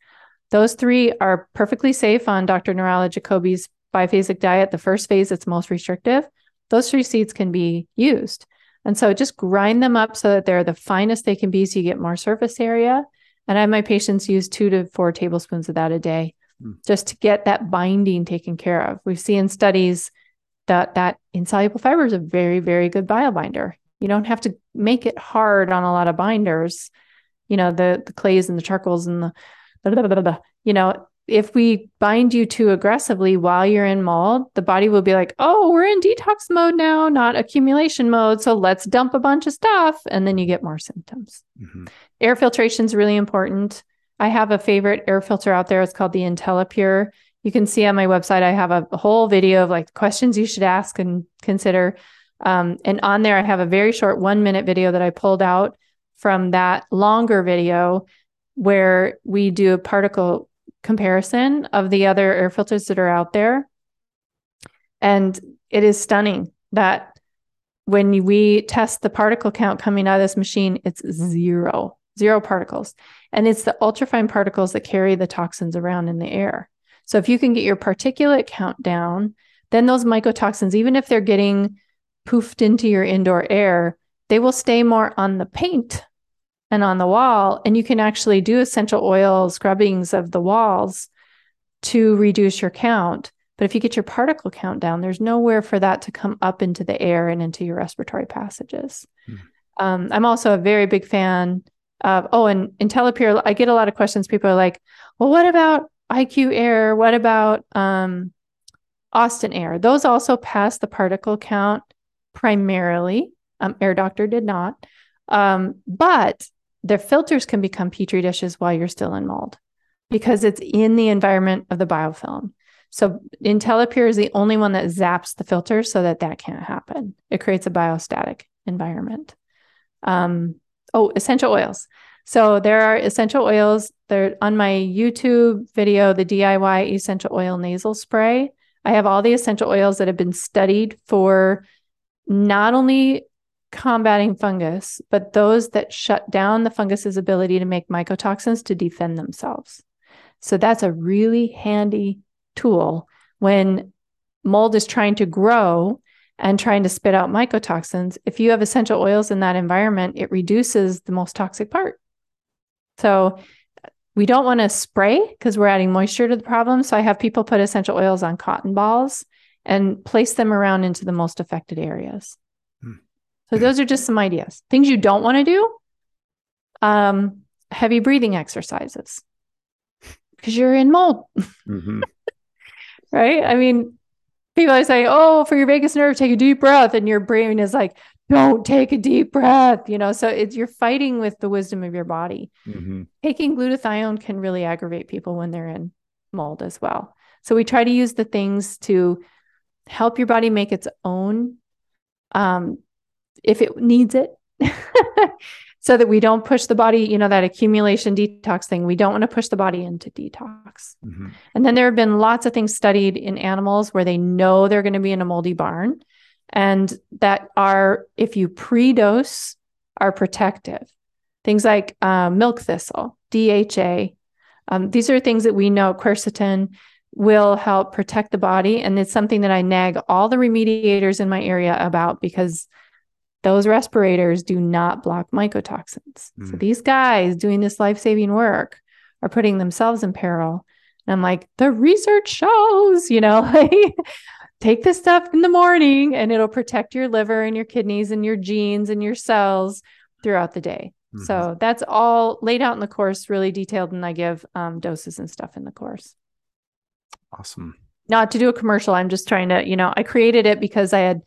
Those three are perfectly safe on Dr. Nirala Jacobi's biphasic diet. The first phase, it's most restrictive. Those three seeds can be used. And so just grind them up so that they're the finest they can be so you get more surface area. And I have my patients use two to four tablespoons of that a day Hmm. just to get that binding taken care of. We've seen studies that that insoluble fiber is a very, very good biobinder. You don't have to make it hard on a lot of binders, you know, the the clays and the charcoals and the blah, blah, blah, you know, if we bind you too aggressively while you're in mold, the body will be like, oh, we're in detox mode now, not accumulation mode. So let's dump a bunch of stuff. And then you get more symptoms. Mhm. Air filtration is really important. I have a favorite air filter out there. It's called the IntelliPure. You can see on my website, I have a whole video of like questions you should ask and consider. Um, and on there, I have a very short one minute video that I pulled out from that longer video where we do a particle comparison of the other air filters that are out there. And it is stunning that when we test the particle count coming out of this machine, it's zero, zero particles. And it's the ultrafine particles that carry the toxins around in the air. So if you can get your particulate count down, then those mycotoxins, even if they're getting poofed into your indoor air, they will stay more on the paint and on the wall. And you can actually do essential oil scrubbings of the walls to reduce your count. But if you get your particle count down, there's nowhere for that to come up into the air and into your respiratory passages. Hmm. Um, I'm also a very big fan of, oh, and IntelliPure, I get a lot of questions. People are like, well, what about IQ Air? What about um, Austin Air? Those also pass the particle count primarily. Um, Air Doctor did not. Um, but their filters can become petri dishes while you're still in mold because it's in the environment of the biofilm. So IntelliPure is the only one that zaps the filter so that that can't happen. It creates a biostatic environment. Um, oh, essential oils. So there are essential oils. They're on my YouTube video, the DIY essential oil nasal spray. I have all the essential oils that have been studied for not only combating fungus, but those that shut down the fungus's ability to make mycotoxins to defend themselves. So that's a really handy tool when mold is trying to grow and trying to spit out mycotoxins. If you have essential oils in that environment, it reduces the most toxic part. So we don't want to spray because we're adding moisture to the problem. So I have people put essential oils on cotton balls and place them around into the most affected areas. Hmm. So those are just some ideas. Things you don't want to do. Um, heavy breathing exercises because you're in mold. Mm-hmm. right? I mean, people are saying, oh, for your vagus nerve, take a deep breath. And your brain is like, don't take a deep breath, you know? So it's, you're fighting with the wisdom of your body. Mm-hmm. Taking glutathione can really aggravate people when they're in mold as well. So we try to use the things to help your body make its own um, if it needs it. so that we don't push the body, you know, that accumulation detox thing. We don't want to push the body into detox. Mm-hmm. And then there have been lots of things studied in animals where they know they're going to be in a moldy barn and that are, if you pre dose, are protective. Things like uh, milk thistle, DHA. Um, these are things that we know quercetin will help protect the body. And it's something that I nag all the remediators in my area about because those respirators do not block mycotoxins. Mm. So these guys doing this life saving work are putting themselves in peril. And I'm like, the research shows, you know, take this stuff in the morning and it'll protect your liver and your kidneys and your genes and your cells throughout the day. Mm-hmm. So that's all laid out in the course, really detailed. And I give um, doses and stuff in the course. Awesome. Not to do a commercial. I'm just trying to, you know, I created it because I had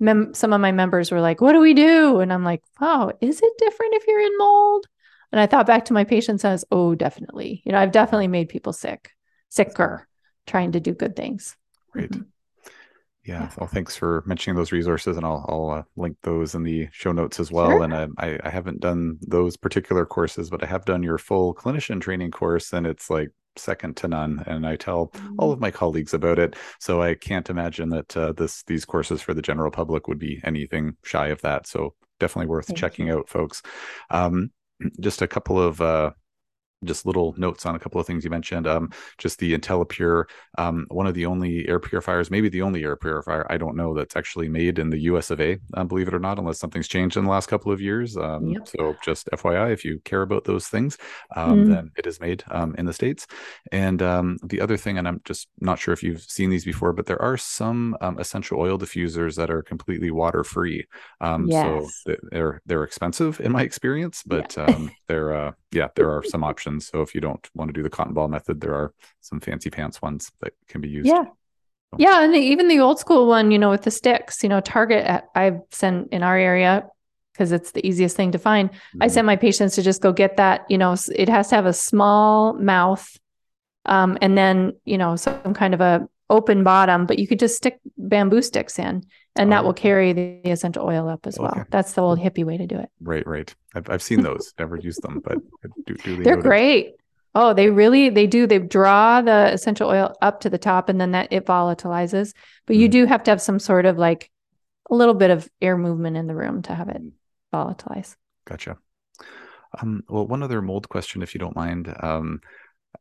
mem- some of my members were like, "What do we do?" And I'm like, "Oh, is it different if you're in mold?" And I thought back to my patients as, "Oh, definitely. You know, I've definitely made people sick, sicker, trying to do good things." Great. Mm-hmm. Yeah. yeah. Well, thanks for mentioning those resources, and I'll I'll uh, link those in the show notes as well. Sure. And uh, I I haven't done those particular courses, but I have done your full clinician training course, and it's like second to none and i tell all of mm. my colleagues about it so i can't imagine that uh, this these courses for the general public would be anything shy of that so definitely worth Thank checking you. out folks um, just a couple of uh, just little notes on a couple of things you mentioned. Um, just the IntelliPure, um, one of the only air purifiers, maybe the only air purifier I don't know that's actually made in the U.S. of A. Uh, believe it or not, unless something's changed in the last couple of years. Um, yep. So just FYI, if you care about those things, mm. then it is made um, in the states. And um, the other thing, and I'm just not sure if you've seen these before, but there are some essential oil diffusers that are completely water free. yes. So they're they're expensive in my experience, but yeah. they're uh, yeah, there are some options. So if you don't want to do the cotton ball method, there are some fancy pants ones that can be used. Yeah. So. Yeah. And even the old school one, you know, with the sticks, you know, Target, I've sent in our area because it's the easiest thing to find. Mm-hmm. I send my patients to just go get that, you know, it has to have a small mouth um, and then, you know, some kind of a open bottom, but you could just stick bamboo sticks in and that oh. will carry the, the, essential oil up as okay. well. That's the old hippie way to do it. Right, right. I've, I've seen those, never used them, but do, do they are great. Oh, they really they do. They draw the essential oil up to the top and then that it volatilizes. But you Mhm. do have to have some sort of like a little bit of air movement in the room to have it volatilize. Gotcha. Um, well, one other mold question, if you don't mind. Um,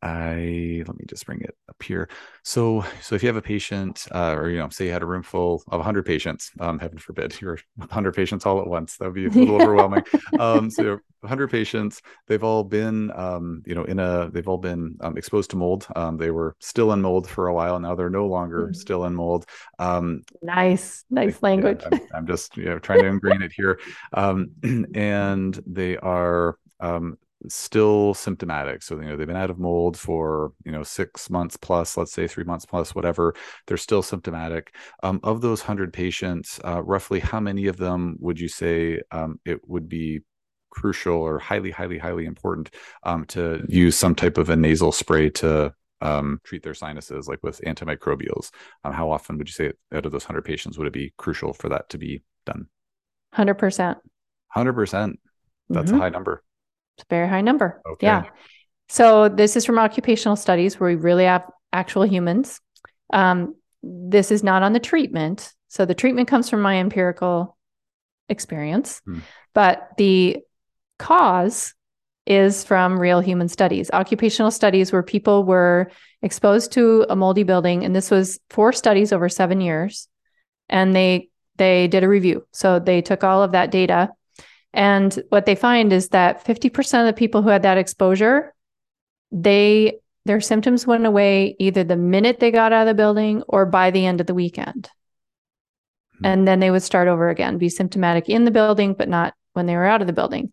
I let me just bring it up here. So, so if you have a patient, uh, or you know, say you had a room full of 100 patients, um, heaven forbid, you're 100 patients all at once, that would be a little overwhelming. Um, so 100 patients, they've all been, um, you know, in a, they've all been um, exposed to mold. Um, they were still in mold for a while. Now they're no longer Mhm. still in mold. Um, Nice, nice yeah, language. I'm, I'm just you know trying to ingrain it here, um, and they are um, still symptomatic. So you know they've been out of mold for you know six months plus, let's say three months plus, whatever. They're still symptomatic. Um, of those hundred patients, uh, roughly how many of them would you say um, it would be crucial or highly, highly, highly important um, to use some type of a nasal spray to um, treat their sinuses, like with antimicrobials? Um, how often would you say out of those 100 patients would it be crucial for that to be done? 100%. 100%. That's Mhm. a high number. It's a very high number. Okay. Yeah. So this is from occupational studies where we really have actual humans. Um, this is not on the treatment. So the treatment comes from my empirical experience, Hmm. but the cause is from real human studies, occupational studies where people were exposed to a moldy building, and this was four studies over seven years, and they they did a review. So they took all of that data, and what they find is that 50% of the people who had that exposure, they their symptoms went away either the minute they got out of the building or by the end of the weekend. Hmm. And then they would start over again, be symptomatic in the building, but not when they were out of the building.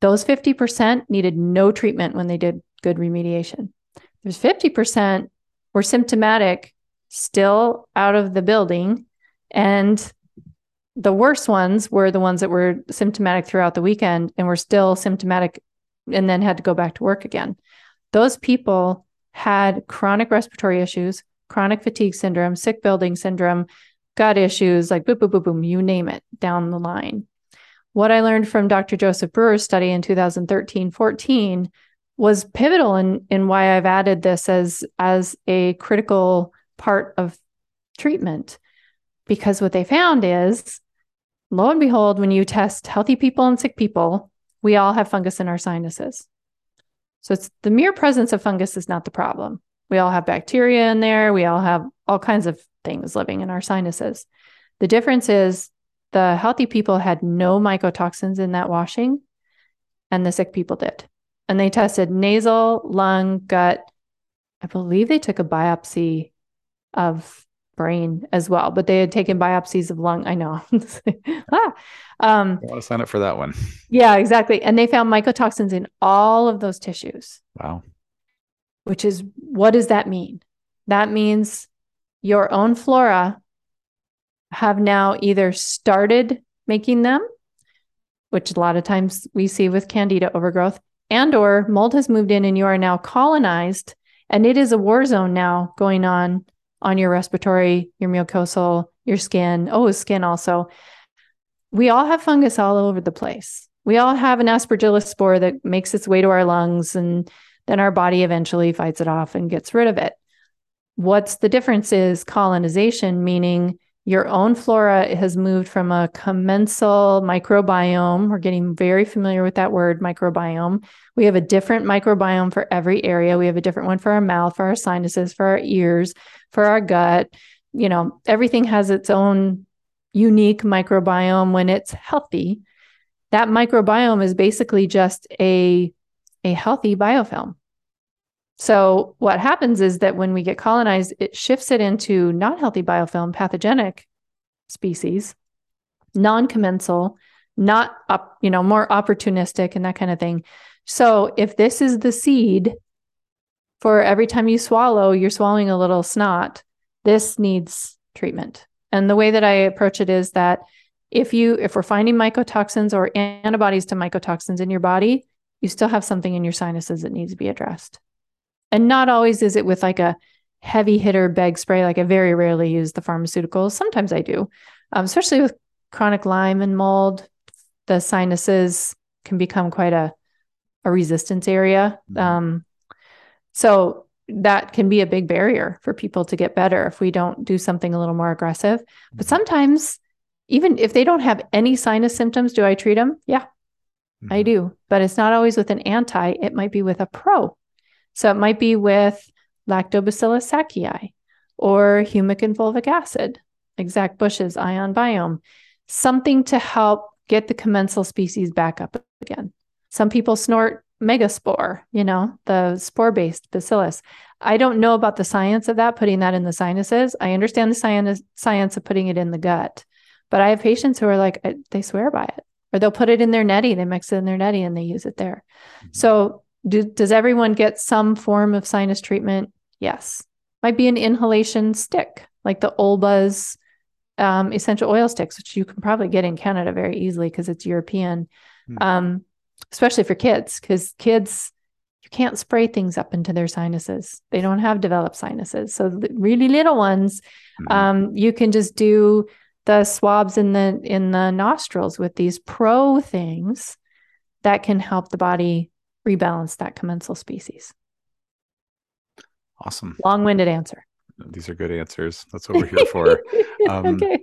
Those 50% needed no treatment when they did good remediation. There's 50% were symptomatic still out of the building. And the worst ones were the ones that were symptomatic throughout the weekend and were still symptomatic and then had to go back to work again. Those people had chronic respiratory issues, chronic fatigue syndrome, sick building syndrome, gut issues, like boom, boom, boom, boom, you name it down the line. What I learned from Dr. Joseph Brewer's study in 2013 14 was pivotal in, in why I've added this as, as a critical part of treatment. Because what they found is, lo and behold, when you test healthy people and sick people, we all have fungus in our sinuses. So it's the mere presence of fungus is not the problem. We all have bacteria in there. We all have all kinds of things living in our sinuses. The difference is the healthy people had no mycotoxins in that washing, and the sick people did. And they tested nasal, lung, gut. I believe they took a biopsy of brain as well, but they had taken biopsies of lung. I know. ah. um, I want to sign up for that one. yeah, exactly. And they found mycotoxins in all of those tissues, Wow. which is what does that mean? That means your own flora have now either started making them, which a lot of times we see with candida overgrowth, and or mold has moved in and you are now colonized and it is a war zone now going on on your respiratory, your mucosal, your skin, oh, skin also. We all have fungus all over the place. We all have an aspergillus spore that makes its way to our lungs and then our body eventually fights it off and gets rid of it. What's the difference is colonization, meaning your own flora has moved from a commensal microbiome. We're getting very familiar with that word, microbiome. We have a different microbiome for every area. We have a different one for our mouth, for our sinuses, for our ears, for our gut. You know, everything has its own unique microbiome when it's healthy. That microbiome is basically just a, a healthy biofilm. So what happens is that when we get colonized, it shifts it into not healthy biofilm, pathogenic species, non-commensal, not up, you know, more opportunistic and that kind of thing. So if this is the seed for every time you swallow, you're swallowing a little snot, this needs treatment. And the way that I approach it is that if you if we're finding mycotoxins or antibodies to mycotoxins in your body, you still have something in your sinuses that needs to be addressed. And not always is it with like a heavy hitter bag spray. Like I very rarely use the pharmaceuticals. Sometimes I do, um, especially with chronic Lyme and mold. The sinuses can become quite a a resistance area. Mhm. Um, So that can be a big barrier for people to get better if we don't do something a little more aggressive. But Mm-hmm. sometimes, even if they don't have any sinus symptoms, do I treat them? Yeah, I Mhm. do. But it's not always with an anti, it might be with a pro. So it might be with Lactobacillus sakei or humic and fulvic acid, Zach Bush's ION Biome, something to help get the commensal species back up again. Some people snort megaspore, you know, the spore based bacillus. I don't know about the science of that, putting that in the sinuses. I understand the science, science of putting it in the gut, but I have patients who are like, they swear by it, or they'll put it in their neti, they mix it in their neti and they use it there. Mhm. So, do, does everyone get some form of sinus treatment? Yes. Might be an inhalation stick, like the Olbas um, essential oil sticks, which you can probably get in Canada very easily because it's European, Hmm. um, especially for kids, because kids, you can't spray things up into their sinuses. They don't have developed sinuses. So, the really little ones, Mhm. um, you can just do the swabs in the in the nostrils with these pro things that can help the body rebalance that commensal species. awesome. Long-winded answer. These are good answers. That's what we're here for. Um, okay.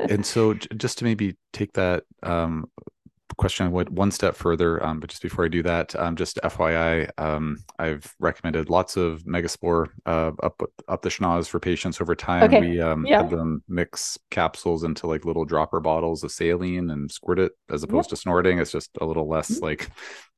and so just to maybe take that um, question what one step further um, but just before i do that um, just fyi um, i've recommended lots of megaspore uh, up up the schnoz for patients over time Okay. we um, Yeah. have them mix capsules into like little dropper bottles of saline and squirt it as opposed to snorting it's just a little less like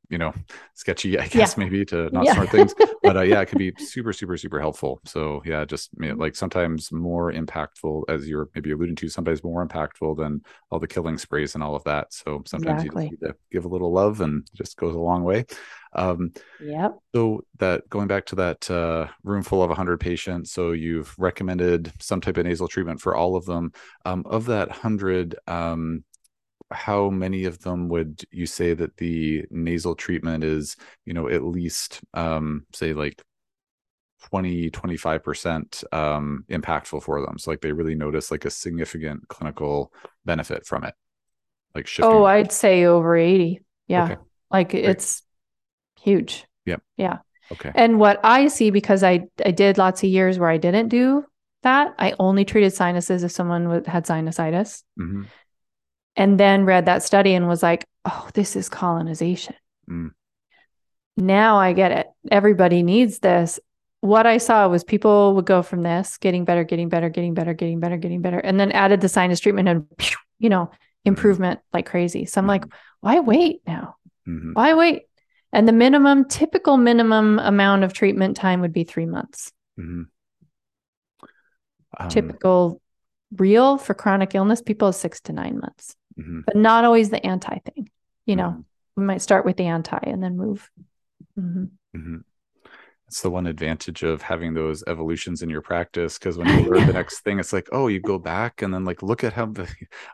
you know sketchy i guess maybe to not Yeah. snort things but uh, yeah, it can be super, super, super helpful. So yeah, just you know, Mm-hmm. like sometimes more impactful, as you're maybe alluding to, sometimes more impactful than all the killing sprays and all of that. So sometimes Exactly. you just need to give a little love, and it just goes a long way. Um, Yep. so that going back to that uh, room full of 100 patients, so you've recommended some type of nasal treatment for all of them. Um, of that 100, um, how many of them would you say that the nasal treatment is, you know, at least um, say like 20, 25% um, impactful for them? So like they really notice like a significant clinical benefit from it. Like shifting. Oh, I'd say over 80. Yeah. Okay. Like it's huge. Yep. Yeah. okay. And what I see because I I did lots of years where I didn't do that. I only treated sinuses if someone had sinusitis hmm and then read that study and was like, "Oh, this is colonization." Mm. Now I get it. Everybody needs this. What I saw was people would go from this, getting better, getting better, getting better, getting better, getting better, and then added the sinus treatment and you know, improvement like crazy. So I'm like, why wait now? hmm Why wait? And the minimum, typical minimum amount of treatment time would be three months. hmm Um, Typical real for chronic illness, people is six to nine months, mhm, but not always the anti thing. You know, mhm, we might start with the anti and then move. Mhm. mhm. It's the one advantage of having those evolutions in your practice because when you learn the next thing, it's like, oh, you go back and then like look at how the,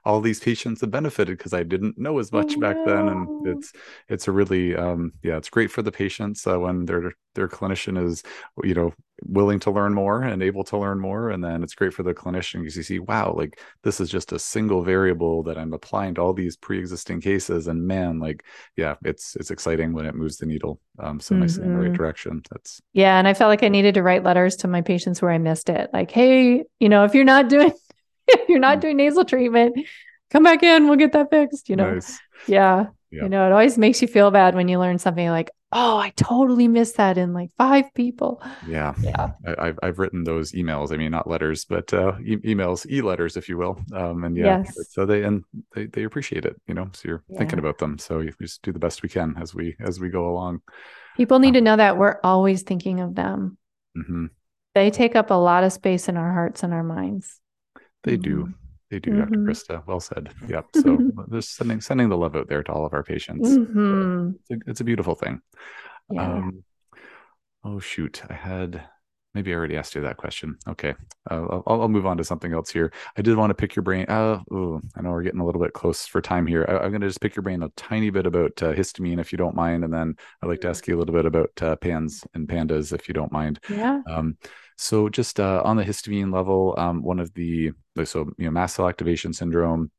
all these patients have benefited because I didn't know as much back then, and it's it's a really um, yeah, it's great for the patients uh, when their their clinician is you know willing to learn more and able to learn more, and then it's great for the clinician because you see, wow, like this is just a single variable that I'm applying to all these pre-existing cases, and man, like yeah, it's it's exciting when it moves the needle um, so nicely in the right Mhm. direction. That's Yeah. And I felt like I needed to write letters to my patients where I missed it. Like, hey, you know, if you're not doing, if you're not doing nasal treatment, come back in, we'll get that fixed, you know? nice. Yeah. Yeah. You know, it always makes you feel bad when you learn something like, oh, I totally missed that in like five people. Yeah. Yeah. I, I've I've written those emails. I mean, not letters, but uh, e- emails, e-letters, if you will. Um, and yeah, Yes. so they and they they appreciate it. You know, so you're thinking about them. So you just do the best we can as we as we go along. People need to know that we're always thinking of them. hmm They take up a lot of space in our hearts and our minds. They do. They do, Dr. Mhm. Crista. Well said. Yep. So just sending sending the love out there to all of our patients. Mhm. It's, a, it's a beautiful thing. Yeah. Um, oh shoot, I had maybe I already asked you that question. Okay, uh, I'll, I'll move on to something else here. I did want to pick your brain. Uh, ooh, I know we're getting a little bit close for time here. I, am going to just pick your brain a tiny bit about uh, histamine, if you don't mind, and then I'd like to ask you a little bit about uh, PANS and PANDAS, if you don't mind. yeah. Um, so just uh, on the histamine level, um, one of the so you know mast cell activation syndrome,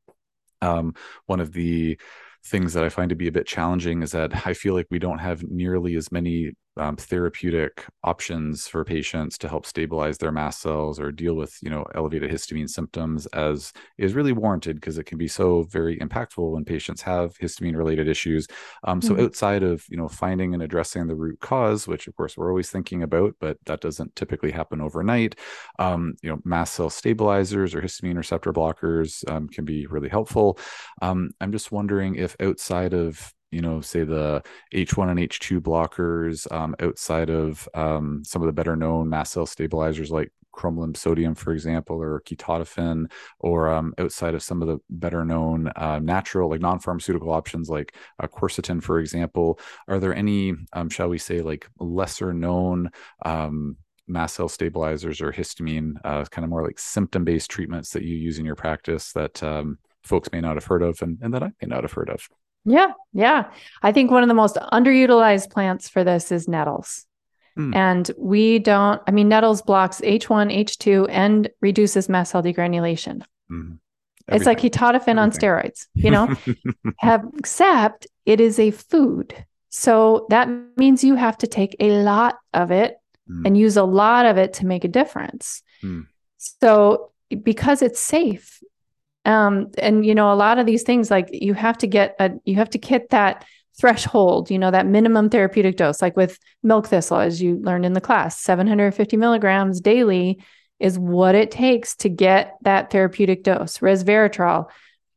um, one of the things that I find to be a bit challenging is that I feel like we don't have nearly as many um, therapeutic options for patients to help stabilize their mast cells or deal with you know elevated histamine symptoms as is really warranted because it can be so very impactful when patients have histamine related issues um, so mm-hmm. outside of you know finding and addressing the root cause which of course we're always thinking about but that doesn't typically happen overnight um, you know mast cell stabilizers or histamine receptor blockers um, can be really helpful um, i'm just wondering if outside of you know, say the H1 and H2 blockers um, outside of um, some of the better known mast cell stabilizers like cromolyn sodium, for example, or ketotifen, or um, outside of some of the better known uh, natural, like non pharmaceutical options like uh, quercetin, for example. Are there any, um, shall we say, like lesser known? Um, mast cell stabilizers or histamine, uh, kind of more like symptom based treatments that you use in your practice that um, folks may not have heard of and, and that I may not have heard of. Yeah, yeah. I think one of the most underutilized plants for this is nettles. Mm. And we don't, I mean, nettles blocks H1, H2, and reduces mast cell degranulation. Mm. It's like ketotifen on steroids, you know, have, except it is a food. So that means you have to take a lot of it mm. and use a lot of it to make a difference. Hmm. So because it's safe, um and you know a lot of these things like you have to get a you have to hit that threshold you know that minimum therapeutic dose. Like with milk thistle as you learned in the class 750 milligrams daily is what it takes to get that therapeutic dose. Resveratrol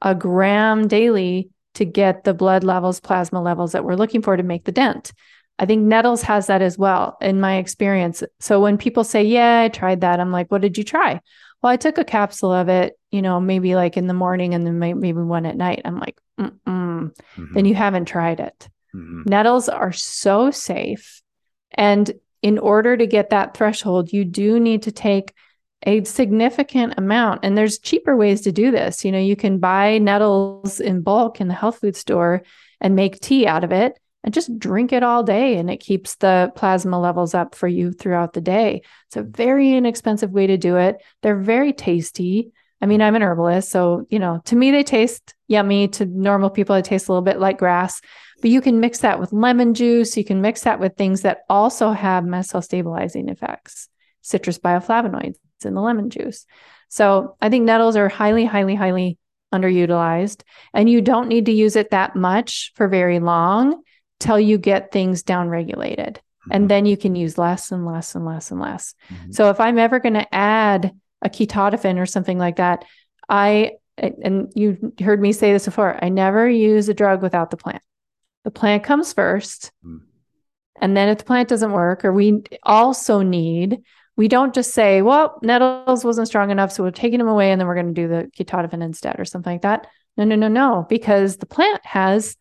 a gram daily to get the blood levels plasma levels that we're looking for to make the dent. I think nettles has that as well in my experience. So when people say yeah i tried that i'm like what did you try well, I took a capsule of it, you know, maybe like in the morning and then maybe one at night. I'm like, mm-hmm. then you haven't tried it. Mm-hmm. Nettles are so safe. And in order to get that threshold, you do need to take a significant amount. And there's cheaper ways to do this. You know, you can buy nettles in bulk in the health food store and make tea out of it and just drink it all day and it keeps the plasma levels up for you throughout the day. It's a very inexpensive way to do it. They're very tasty. I mean, I'm an herbalist, so you know, to me they taste yummy. To normal people, it tastes a little bit like grass. But you can mix that with lemon juice. You can mix that with things that also have cell stabilizing effects, citrus bioflavonoids in the lemon juice. So I think nettles are highly, highly, highly underutilized, and you don't need to use it that much for very long till you get things down regulated. Mm-hmm. And then you can use less and less and less and less. Mm-hmm. So if I'm ever going to add a ketotifen or something like that, I, and you heard me say this before, I never use a drug without the plant. The plant comes 1st mm-hmm. And then if the plant doesn't work, or we also need, we don't just say, well, nettles wasn't strong enough, so we're taking them away and then we're going to do the ketotifen instead or something like that. No, no, no, no, because the plant has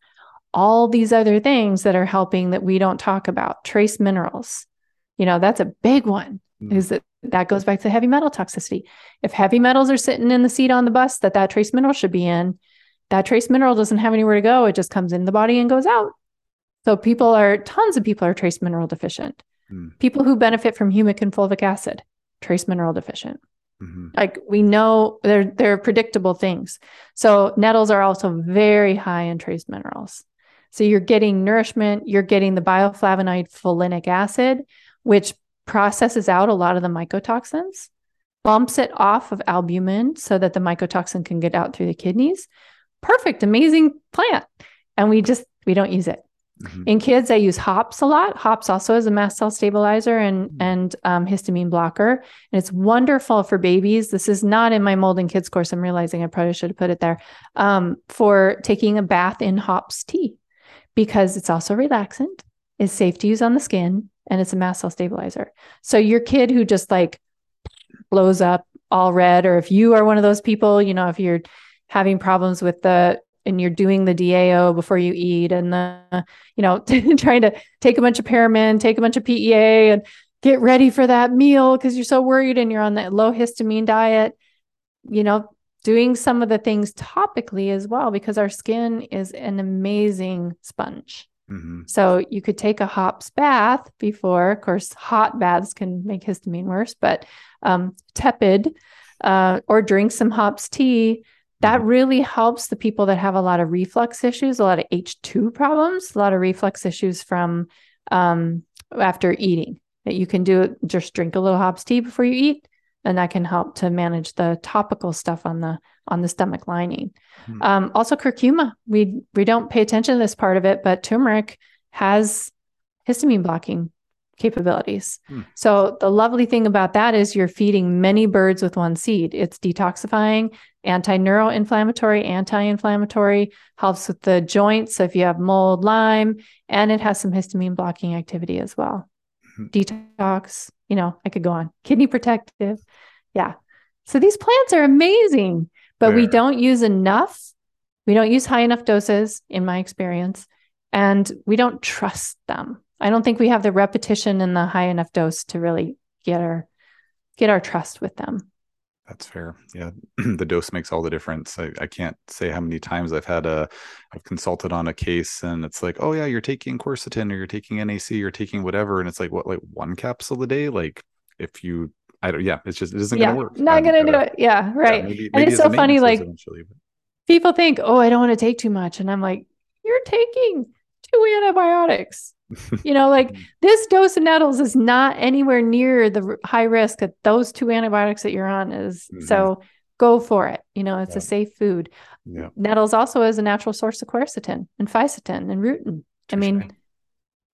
all these other things that are helping that we don't talk about. Trace minerals. You know that's a big one mm. is that that goes back to heavy metal toxicity. If heavy metals are sitting in the seat on the bus that that trace mineral should be in that trace mineral doesn't have anywhere to go. It just comes in the body and goes out. So people are tons of people are trace mineral deficient. Mm. people who benefit from humic and fulvic acid trace mineral deficient. Mm-hmm. like we know they're they're predictable things. So nettles are also very high in trace minerals so you're getting nourishment, you're getting the bioflavonoid folinic acid, which processes out a lot of the mycotoxins, bumps it off of albumin so that the mycotoxin can get out through the kidneys. Perfect, amazing plant. And we just we don't use it. Mm-hmm. In kids, I use hops a lot. Hops also is a mast cell stabilizer and mm-hmm. and um, histamine blocker, and it's wonderful for babies. This is not in my mold and kids course. I'm realizing I probably should have put it there um, for taking a bath in hops tea because it's also relaxant, is safe to use on the skin, and it's a mast cell stabilizer. So your kid who just like blows up all red, or if you are one of those people, you know, if you're having problems with the and you're doing the DAO before you eat and the, you know, trying to take a bunch of Paramin, take a bunch of PEA and get ready for that meal because you're so worried and you're on that low histamine diet, you know, doing some of the things topically as well, because our skin is an amazing sponge. Mm-hmm. So you could take a hops bath before, of course, hot baths can make histamine worse, but um, tepid uh, or drink some hops tea. That mm-hmm. really helps the people that have a lot of reflux issues, a lot of H2 problems, a lot of reflux issues from um, after eating. That you can do just drink a little hops tea before you eat, and that can help to manage the topical stuff on the on the stomach lining. Mm-hmm. Um, also, curcuma. We we don't pay attention to this part of it, but turmeric has histamine blocking capabilities. Hmm. So the lovely thing about that is you're feeding many birds with one seed. It's detoxifying, anti-neuroinflammatory, anti-inflammatory, helps with the joints. So if you have mold, Lyme, and it has some histamine blocking activity as well. Hmm. Detox, you know, I could go on. Kidney protective. Yeah. So these plants are amazing, but we don't use enough. We don't use high enough doses in my experience, and we don't trust them. I don't think we have the repetition and the high enough dose to really get our get our trust with them. That's fair. Yeah. the dose makes all the difference. I, I can't say how many times I've had a, I've consulted on a case and it's like, oh yeah, you're taking quercetin or you're taking NAC, you're taking whatever. And it's like, what, like one capsule a day? Like if you, I don't, yeah, it's just, it isn't yeah, going to work. Not um, going to do it. Yeah. Right. Yeah, maybe, maybe and it's so funny. Like people think, oh, I don't want to take too much. And I'm like, you're taking two antibiotics you know, like this dose of nettles is not anywhere near the high risk that those two antibiotics that you're on is. Mm-hmm. So go for it. You know, it's yeah. a safe food. Yeah. Nettles also is a natural source of quercetin and fisetin and rutin. I mean,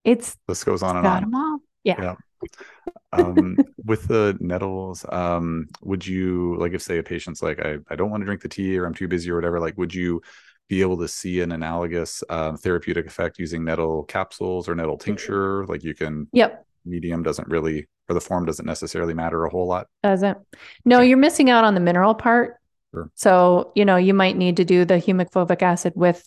it's this goes on and on. All. Yeah. yeah. um, with the nettles, um, would you like if say a patient's like, I, I don't want to drink the tea or I'm too busy or whatever, like would you be able to see an analogous um, therapeutic effect using nettle capsules or nettle mm-hmm. tincture like you can yep medium doesn't really or the form doesn't necessarily matter a whole lot doesn't no you're missing out on the mineral part sure. so you know you might need to do the humic fulvic acid with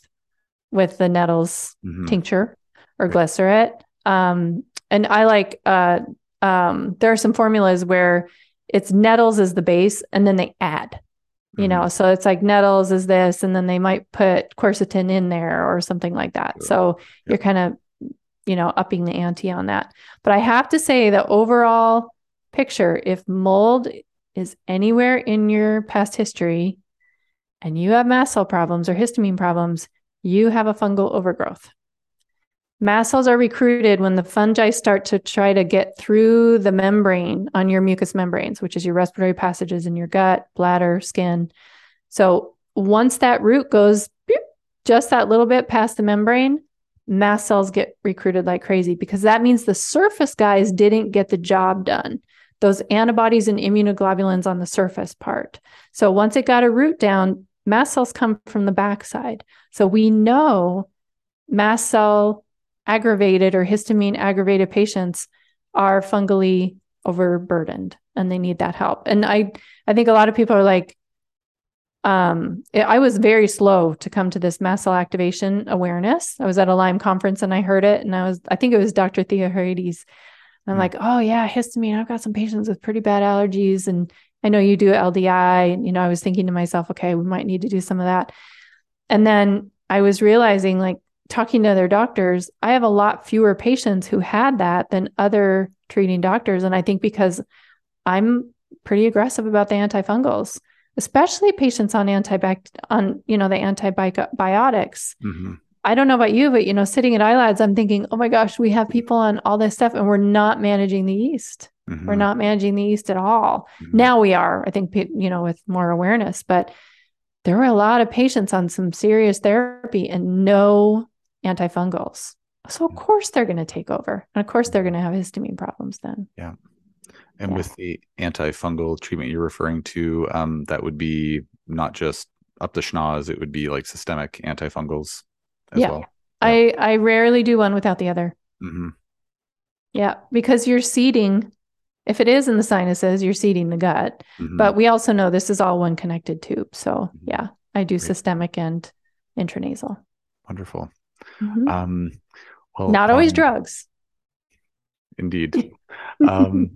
with the nettles mm-hmm. tincture or right. glycerin um and i like uh um there are some formulas where it's nettles as the base and then they add you know mm-hmm. so it's like nettles is this and then they might put quercetin in there or something like that sure. so yep. you're kind of you know upping the ante on that but i have to say the overall picture if mold is anywhere in your past history and you have mast cell problems or histamine problems you have a fungal overgrowth Mast cells are recruited when the fungi start to try to get through the membrane on your mucous membranes, which is your respiratory passages in your gut, bladder, skin. So once that root goes just that little bit past the membrane, mast cells get recruited like crazy because that means the surface guys didn't get the job done. Those antibodies and immunoglobulins on the surface part. So once it got a root down, mast cells come from the backside. So we know mast cell aggravated or histamine aggravated patients are fungally overburdened and they need that help. And I I think a lot of people are like um I was very slow to come to this mast cell activation awareness. I was at a Lyme conference and I heard it and I was I think it was Dr. Theoharides. I'm mm. like, "Oh yeah, histamine. I've got some patients with pretty bad allergies and I know you do LDI and you know I was thinking to myself, okay, we might need to do some of that." And then I was realizing like talking to other doctors, I have a lot fewer patients who had that than other treating doctors. And I think because I'm pretty aggressive about the antifungals, especially patients on antibac on, you know, the antibiotics. Mm-hmm. I don't know about you, but you know, sitting at ILADS, I'm thinking, oh my gosh, we have people on all this stuff and we're not managing the yeast. Mm-hmm. We're not managing the yeast at all. Mm-hmm. Now we are, I think, you know, with more awareness, but there were a lot of patients on some serious therapy and no antifungals. So of course they're going to take over. And of course they're going to have histamine problems then. Yeah. And yeah. with the antifungal treatment you're referring to, um, that would be not just up the schnoz, it would be like systemic antifungals as yeah. well. Yeah. I, I rarely do one without the other. Mm-hmm. Yeah, because you're seeding, if it is in the sinuses, you're seeding the gut. Mm-hmm. But we also know this is all one connected tube. So mm-hmm. yeah, I do Great. systemic and intranasal. Wonderful. Mm-hmm. Um, well, not always um, drugs. Indeed. um,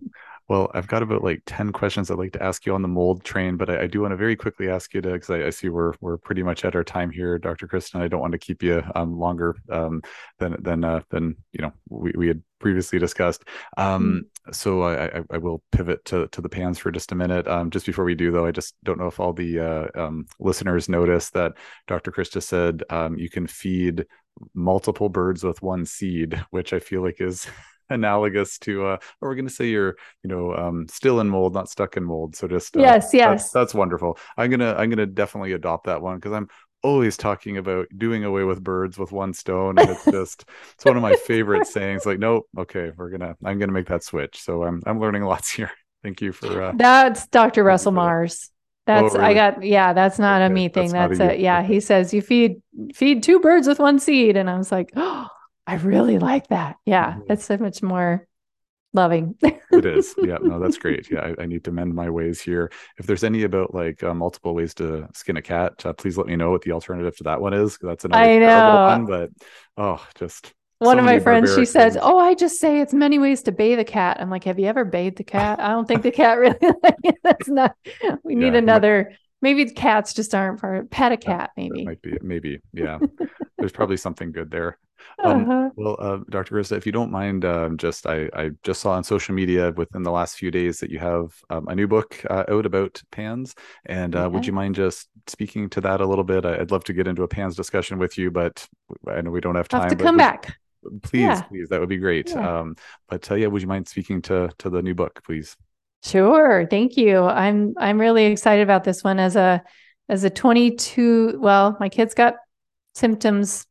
well, I've got about like 10 questions I'd like to ask you on the mold train, but I, I do want to very quickly ask you to, because I, I, see we're, we're pretty much at our time here, Dr. Kristen. I don't want to keep you um, longer um, than, than, uh, than, you know, we, we had previously discussed. Um, mm-hmm. So I, I, I, will pivot to, to the PANS for just a minute. Um, just before we do, though, I just don't know if all the uh, um, listeners noticed that Dr. Crista said um, you can feed multiple birds with one seed, which I feel like is analogous to uh or we're going to say you're you know um still in mold not stuck in mold. So just uh, yes yes. that's, that's wonderful. I'm gonna i'm gonna definitely adopt that one because i'm always talking about doing away with birds with one stone and it's just it's one of my favorite sayings like nope okay we're gonna i'm gonna make that switch. So i'm i'm learning lots here. Thank you for uh that's dr russell Marz that's Oh, I got yeah, that's not a me thing. that's not a a, yeah, Okay. he says you feed feed two birds with one seed. And I was like, oh, I really like that. Yeah, Mhm. that's so much more loving. it is yeah no that's great yeah I, I need to mend my ways here if there's any about like uh, multiple ways to skin a cat uh, please let me know what the alternative to that one is that's another I terrible know. one but oh just One so of my friends, she says. Oh, I just say it's many ways to bathe a cat. I'm like, Have you ever bathed the cat? I don't think the cat really. That's not we need Yeah, it might- another maybe cats just aren't part pet a cat, that maybe. might be maybe yeah there's probably something good there um, Uh-huh. well uh, dr Crista, if you don't mind um, just I, I just saw on social media within the last few days that you have um, a new book uh, out about PANS and uh, would you mind just speaking to that a little bit I, i'd love to get into a PANS discussion with you but i know we don't have time have to come would- back. Please Yeah. please that would be great Yeah. um but uh, yeah would you mind speaking to to the new book please Sure. Thank you. I'm I'm really excited about this one as a as a 22 well, my kids got symptoms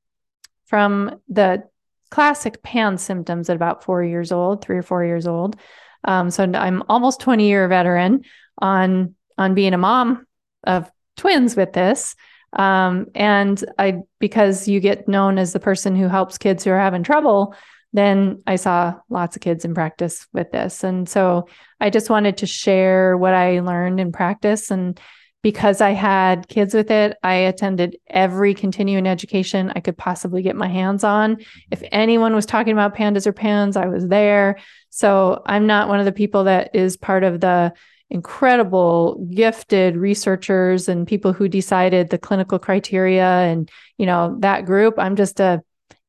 from the classic pan symptoms at about 4 years old, 3 or 4 years old. Um, so I'm almost 20 year veteran on on being a mom of twins with this. Um, and I because you get known as the person who helps kids who are having trouble, then I saw lots of kids in practice with this. And so I just wanted to share what I learned in practice. And because I had kids with it, I attended every continuing education I could possibly get my hands on. If anyone was talking about PANDAS or PANS, I was there. So I'm not one of the people that is part of the incredible gifted researchers and people who decided the clinical criteria and you know that group i'm just a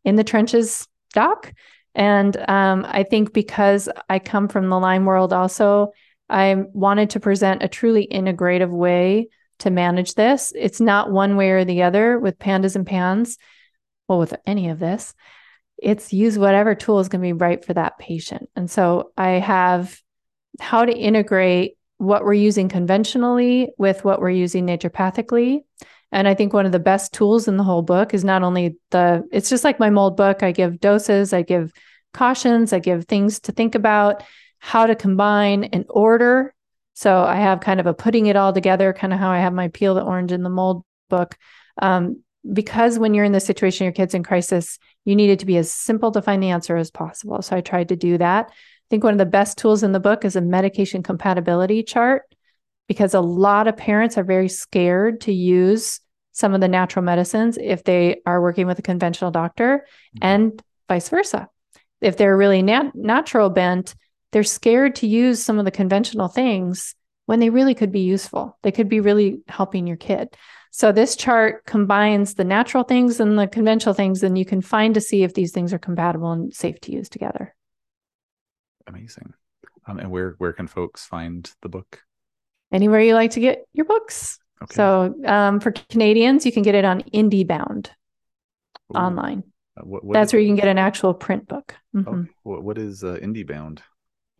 in the trenches doc and um, I think because I come from the Lyme world also, I wanted to present a truly integrative way to manage this. It's not one way or the other with PANDAS and PANS, well, with any of this. It's use whatever tool is going to be right for that patient. And so I have how to integrate what we're using conventionally with what we're using naturopathically. And I think one of the best tools in the whole book is not only the, it's just like my mold book. I give doses, I give cautions, I give things to think about, how to combine and order. So I have kind of a putting it all together, kind of how I have my peel the orange in the mold book. Um, because when you're in this situation, your kid's in crisis, you need it to be as simple to find the answer as possible. So I tried to do that. I think one of the best tools in the book is a medication compatibility chart because a lot of parents are very scared to use some of the natural medicines if they are working with a conventional doctor mm-hmm. and vice versa. If they're really nat- natural bent, they're scared to use some of the conventional things when they really could be useful. They could be really helping your kid. So this chart combines the natural things and the conventional things, and you can find to see if these things are compatible and safe to use together. Amazing um, and where where can folks find the book Anywhere you like to get your books. okay So um, for Canadians, you can get it on IndieBound Ooh, online. uh, what, what That's is- where you can get an actual print book. Mhm. okay. what, what is uh, indie bound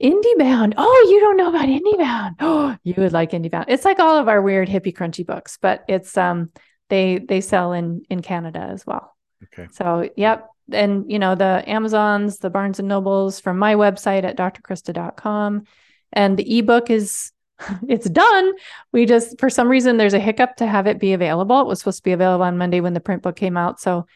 IndieBound. Oh, you don't know about IndieBound. Oh, you would like IndieBound. It's like all of our weird hippie crunchy books, but it's um they they sell in in Canada as well. okay So, yep. And you know, the Amazons, the Barnes and Nobles from my website at drcrista.com. And the ebook is it's done. We just for some reason there's a hiccup to have it be available. It was supposed to be available on Monday when the print book came out. So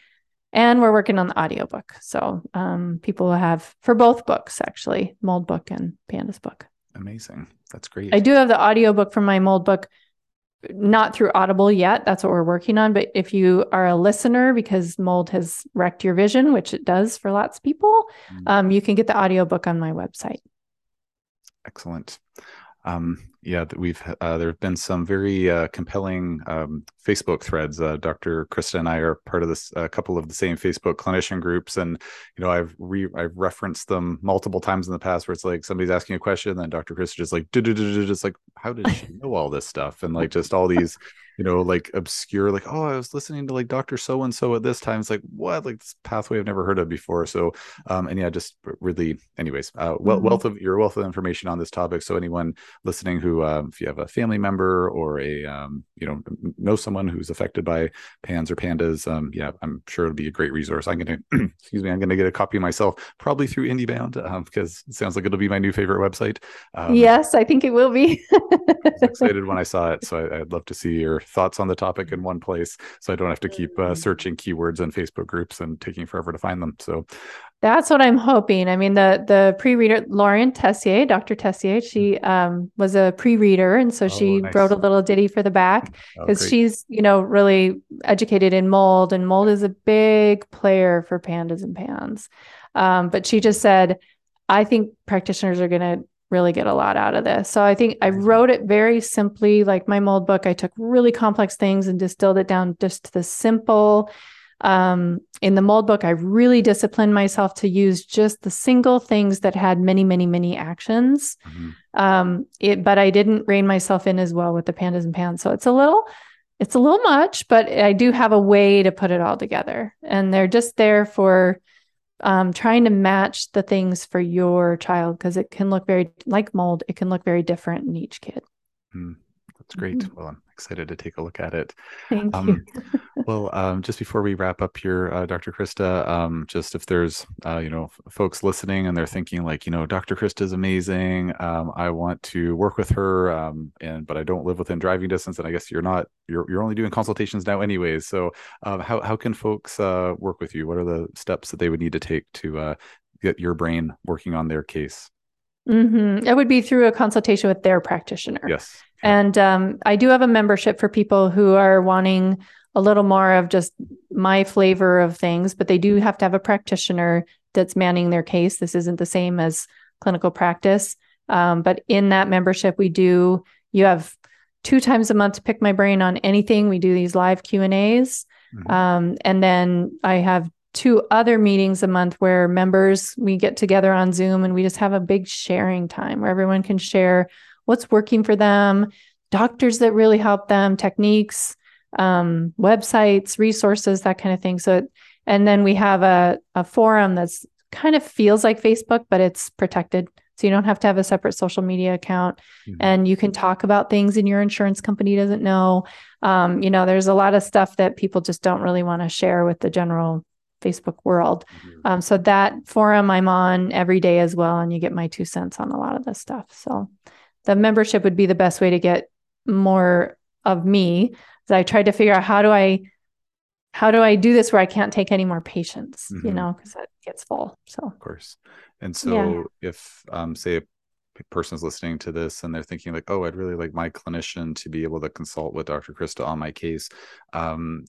and we're working on the audiobook. So um, people will have for both books actually, Mold Book and PANDAS book. amazing that's great I do have the audiobook from my Mold book, not through Audible yet. That's what we're working on. But if you are a listener, because mold has wrecked your vision, which it does for lots of people, Mm. um, you can get the audiobook on my website. Excellent. Um, yeah, we've uh, there have been some very uh, compelling um, Facebook threads. Uh, Dr. Crista and I are part of this a couple of the same Facebook clinician groups, and you know I've re I've referenced them multiple times in the past where it's like somebody's asking a question, and then Dr. Crista just like just like how did she know all this stuff, and like just all these you know, like obscure, like, oh, I was listening to like Dr. So and so at this time. It's like, what? Like this pathway I've never heard of before. So, um, and yeah, just really, anyways, uh, well, mm-hmm. wealth of your wealth of information on this topic. So, anyone listening who, um, if you have a family member or a, um, you know, know someone who's affected by PANS or PANDAS, um, yeah, I'm sure it'll be a great resource. I'm going to, excuse me, I'm going to get a copy myself, probably through IndieBound, um, because it sounds like it'll be my new favorite website. Um, yes, I think it will be. excited when I saw it. So I, would love to see your thoughts on the topic in one place. So I don't have to keep uh, mm. searching keywords in Facebook groups and taking forever to find them. So that's what I'm hoping. I mean, the the pre-reader Lauren Tessier, Dr. Tessier, she mm. um, was a pre-reader, and so oh, she nice. wrote a little ditty for the back because oh, she's you know really educated in mold, and mold is a big player for PANDAS and PANS. Um, but she just said, I think practitioners are going to really get a lot out of this. So I think I wrote it very simply, like my mold book. I took really complex things and distilled it down just to the simple. Um, in the mold book, I really disciplined myself to use just the single things that had many, many, many actions. Mm-hmm. Um, it, but I didn't rein myself in as well with the PANDAS and PANS. So it's a little, it's a little much, but I do have a way to put it all together. And they're just there for um, trying to match the things for your child because it can look very like mold. It can look very different in each kid. Mm, that's great. Mm-hmm. Well, I'm excited to take a look at it. Thank um, you. well, um, just before we wrap up here, uh, Dr. Crista, um, just if there's, uh, you know, f- folks listening and they're thinking like, you know, Dr. Crista is amazing. Um, I want to work with her, um, and but I don't live within driving distance, and I guess you're not. You're you're only doing consultations now, anyways. So, um, how how can folks uh, work with you? What are the steps that they would need to take to uh, get your brain working on their case? Mm-hmm. It would be through a consultation with their practitioner. Yes. And um, I do have a membership for people who are wanting a little more of just my flavor of things, but they do have to have a practitioner that's manning their case. This isn't the same as clinical practice. Um, but in that membership, we do, you have two times a month to pick my brain on anything. We do these live Q and A's. Mm-hmm. Um, and then I have two other meetings a month where members we get together on Zoom and we just have a big sharing time where everyone can share what's working for them, doctors that really help them, techniques, um, websites, resources, that kind of thing. So, and then we have a, a forum that's kind of feels like Facebook, but it's protected. So you don't have to have a separate social media account mm-hmm. and you can talk about things and your insurance company doesn't know. Um, you know, there's a lot of stuff that people just don't really want to share with the general Facebook world. Mm-hmm. Um, so that forum I'm on every day as well. And you get my two cents on a lot of this stuff. So the membership would be the best way to get more of me. So I tried to figure out how do I how do I do this where I can't take any more patients, mm-hmm. you know, because that gets full. So of course. And so yeah. if um say a person is listening to this and they're thinking like, oh, I'd really like my clinician to be able to consult with Dr. Crista on my case. Um,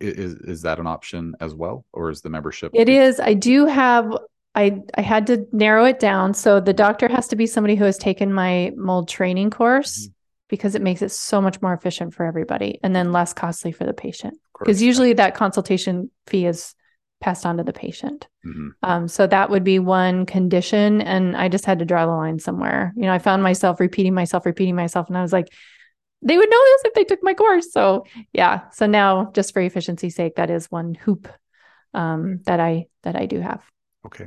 is is that an option as well, or is the membership? It is. I do have I I had to narrow it down. So the doctor has to be somebody who has taken my mold training course mm-hmm. because it makes it so much more efficient for everybody and then less costly for the patient. Because usually that consultation fee is passed on to the patient. Mm-hmm. Um, so that would be one condition. And I just had to draw the line somewhere. You know, I found myself repeating myself, repeating myself, and I was like, they would know this if they took my course. So yeah. So now just for efficiency's sake, that is one hoop um, that I that I do have. Okay.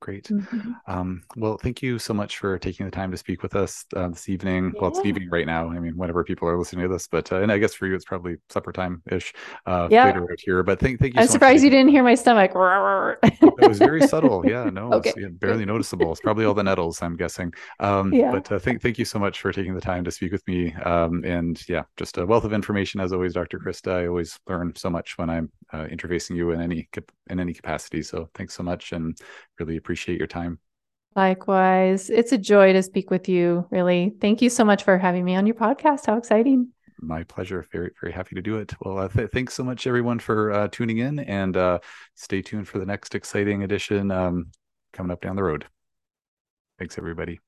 Great. Mm-hmm. Um, well, thank you so much for taking the time to speak with us uh, this evening. Yeah. Well, it's evening right now. I mean, whenever people are listening to this, but uh, and I guess for you, it's probably supper time ish uh, yeah. later out here. But thank, thank you. I'm so surprised you didn't hear my stomach. it was very subtle. Yeah, no, okay. it's barely noticeable. It's probably all the nettles, I'm guessing. Um, yeah. But uh, thank thank you so much for taking the time to speak with me. Um, and yeah, just a wealth of information as always, Dr. Crista. I always learn so much when I'm uh, interfacing you in any in any capacity. So thanks so much, and really appreciate your time. Likewise. It's a joy to speak with you, really. Thank you so much for having me on your podcast. How exciting. My pleasure. Very, very happy to do it. Well, uh, th- thanks so much, everyone, for uh, tuning in and uh, stay tuned for the next exciting edition um, coming up down the road. Thanks, everybody.